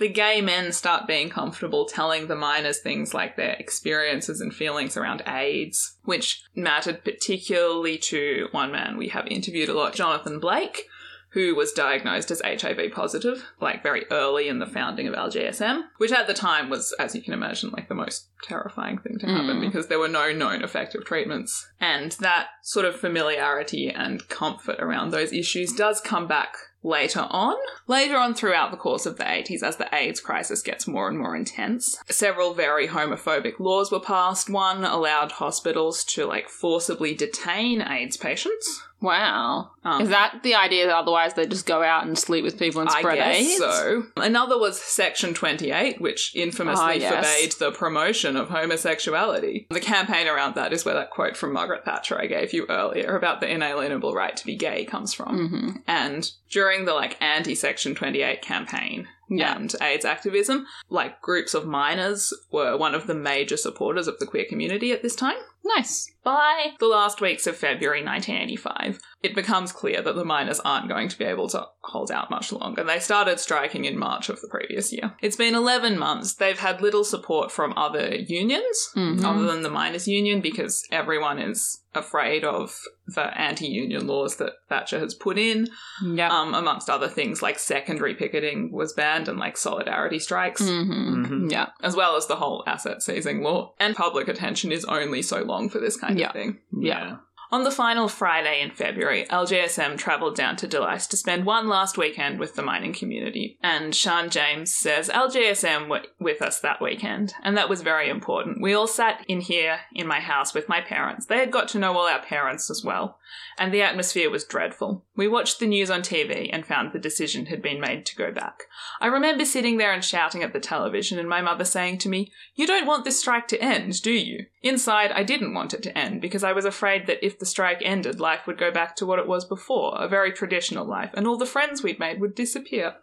The gay men start being comfortable telling the miners things like their experiences and feelings around AIDS, which mattered particularly to one man we have interviewed a lot, Jonathan Blake, who was diagnosed as HIV positive, like very early in the founding of LGSM, which at the time was, as you can imagine, like the most terrifying thing to happen Mm. because there were no known effective treatments. And that sort of familiarity and comfort around those issues does come back later on. Later on throughout the course of the 80s, as the AIDS crisis gets more and more intense, several very homophobic laws were passed. One allowed hospitals to like forcibly detain AIDS patients. Wow, Um, is that the idea that otherwise they just go out and sleep with people and spread I guess AIDS? so. Another was Section 28, which infamously Ah, yes. forbade the promotion of homosexuality. The campaign around that is where that quote from Margaret Thatcher I gave you earlier about the inalienable right to be gay comes from. hmm And during the like anti-Section 28 campaign Yeah. and AIDS activism, like groups of miners were one of the major supporters of the queer community at this time. Nice. By the last weeks of February 1985, it becomes clear that the miners aren't going to be able to hold out much longer. They started striking in March of the previous year. It's been 11 months. They've had little support from other unions, Mhm. other than the miners' union, because everyone is afraid of the anti union laws that Thatcher has put in. Yeah. Um, amongst other things, like secondary picketing was banned and like solidarity strikes hmm Mhm. Yeah. as well as the whole asset seizing law. And public attention is only so long for this kind Yeah. of thing. Yeah. On the final Friday in February, LGSM travelled down to Dulais to spend one last weekend with the mining community. And Siân James says LGSM were with us that weekend, and that was very important. We all sat in here in my house with my parents. They had got to know all our parents as well, and the atmosphere was dreadful. We watched the news on TV and found the decision had been made to go back. I remember sitting there and shouting at the television, and my mother saying to me, You don't want this strike to end, do you? Inside, I didn't want it to end because I was afraid that if the strike ended, life would go back to what it was before, a very traditional life, and all the friends we'd made would disappear.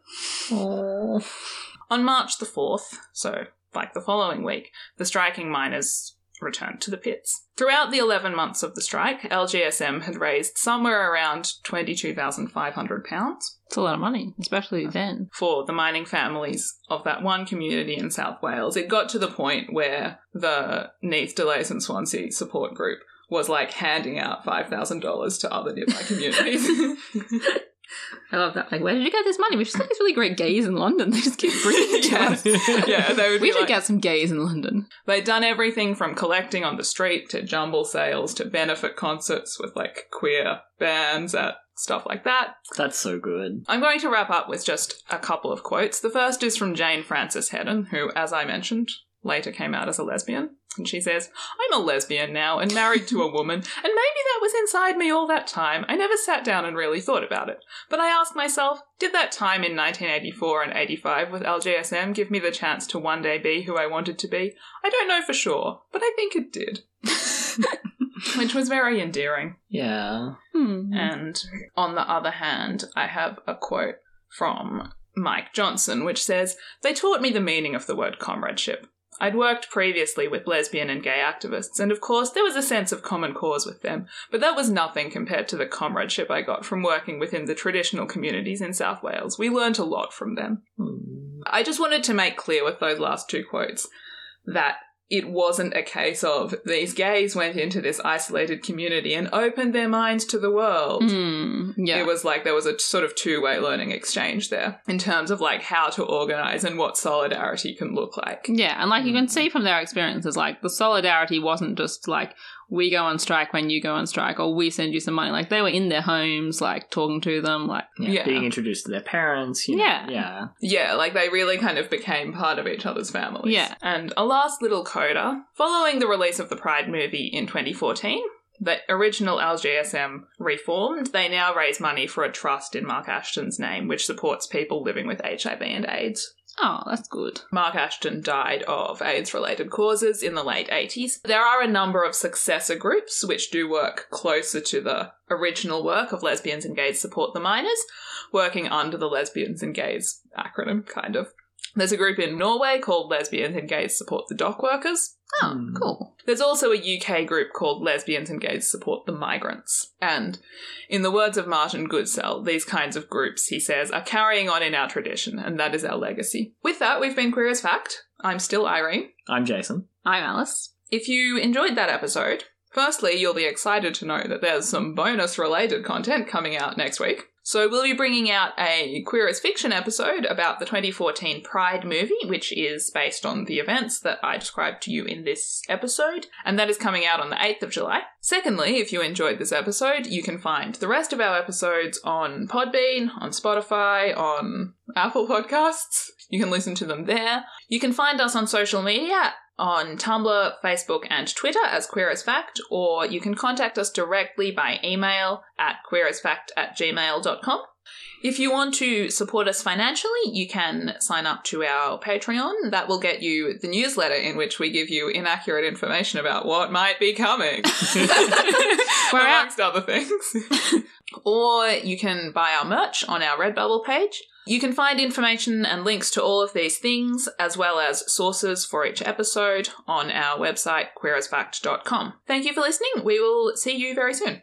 On March the 4th, so like the following week, the striking miners returned to the pits. Throughout the 11 months of the strike, LGSM had raised somewhere around £22,500 It's a lot of money, especially then. for the mining families of that one community in South Wales. It got to the point where the Neath, Dulais and Swansea support group was like handing out $5,000 to other nearby communities. <laughs> <laughs> I love that. Like, where did you get this money? We've just got these really great gays in London. <laughs> They just keep bringing it to Yes. us. <laughs> yeah, they would We should like, get some gays in London. They'd done everything from collecting on the street to jumble sales to benefit concerts with like queer bands at stuff like that. That's so good. I'm going to wrap up with just a couple of quotes. The first is from Jane Frances Hedden, who, as I mentioned, later came out as a lesbian. And she says, I'm a lesbian now and married to a woman, and maybe that was inside me all that time. I never sat down and really thought about it. But I asked myself, did that time in 1984 and 85 with LGSM give me the chance to one day be who I wanted to be? I don't know for sure, but I think it did. <laughs> Which was very endearing. Yeah. Hmm. And on the other hand, I have a quote from Mike Jackson, which says, They taught me the meaning of the word comradeship. I'd worked previously with lesbian and gay activists, and of course there was a sense of common cause with them, but that was nothing compared to the comradeship I got from working within the traditional communities in South Wales. We learnt a lot from them. Hmm. I just wanted to make clear with those last two quotes that it wasn't a case of these gays went into this isolated community and opened their minds to the world. Hmm. Yeah. It was like there was a sort of two way learning exchange there in terms of like how to organize and what solidarity can look like. Yeah, and like you can see from their experiences, like the solidarity wasn't just like we go on strike when you go on strike, or we send you some money. Like they were in their homes, like talking to them, like Yeah. Yeah. Being introduced to their parents. You know, Yeah. Yeah. Yeah, like they really kind of became part of each other's families. Yeah. And a last little coda. Following the release of the Pride movie in 2014, the original LGSM reformed. They now raise money for a trust in Mark Ashton's name, which supports people living with HIV and AIDS. Oh, that's good. Mark Ashton died of AIDS related causes in the late 80s. There are a number of successor groups which do work closer to the original work of Lesbians and Gays Support the Miners, working under the Lesbians and Gays acronym, kind of. There's a group in Norway called Lesbians and Gays Support the Dock Workers. Oh, Hmm. cool. There's also a UK group called Lesbians and Gays Support the Migrants. And in the words of Martin Goodsell, these kinds of groups, he says, are carrying on in our tradition, and that is our legacy. With that, we've been Queer as Fact. I'm still Irene. I'm Jason. I'm Alice. If you enjoyed that episode, firstly, you'll be excited to know that there's some bonus related content coming out next week. So, we'll be bringing out a Queer as Fiction episode about the 2014 Pride movie, which is based on the events that I described to you in this episode, and that is coming out on the 8th of July. Secondly, if you enjoyed this episode, you can find the rest of our episodes on Podbean, on Spotify, on Apple Podcasts. You can listen to them there. You can find us on social media on Tumblr, Facebook, and Twitter as Queer as Fact, or you can contact us directly by email at queerasfact at gmail.com. If you want to support us financially, you can sign up to our Patreon. That will get you the newsletter in which we give you inaccurate information about what might be coming, <laughs> <laughs> amongst other things. <laughs> or you can buy our merch on our Redbubble page. You can find information and links to all of these things, as well as sources for each episode, on our website, queerasfact.com. Thank you for listening. We will see you very soon.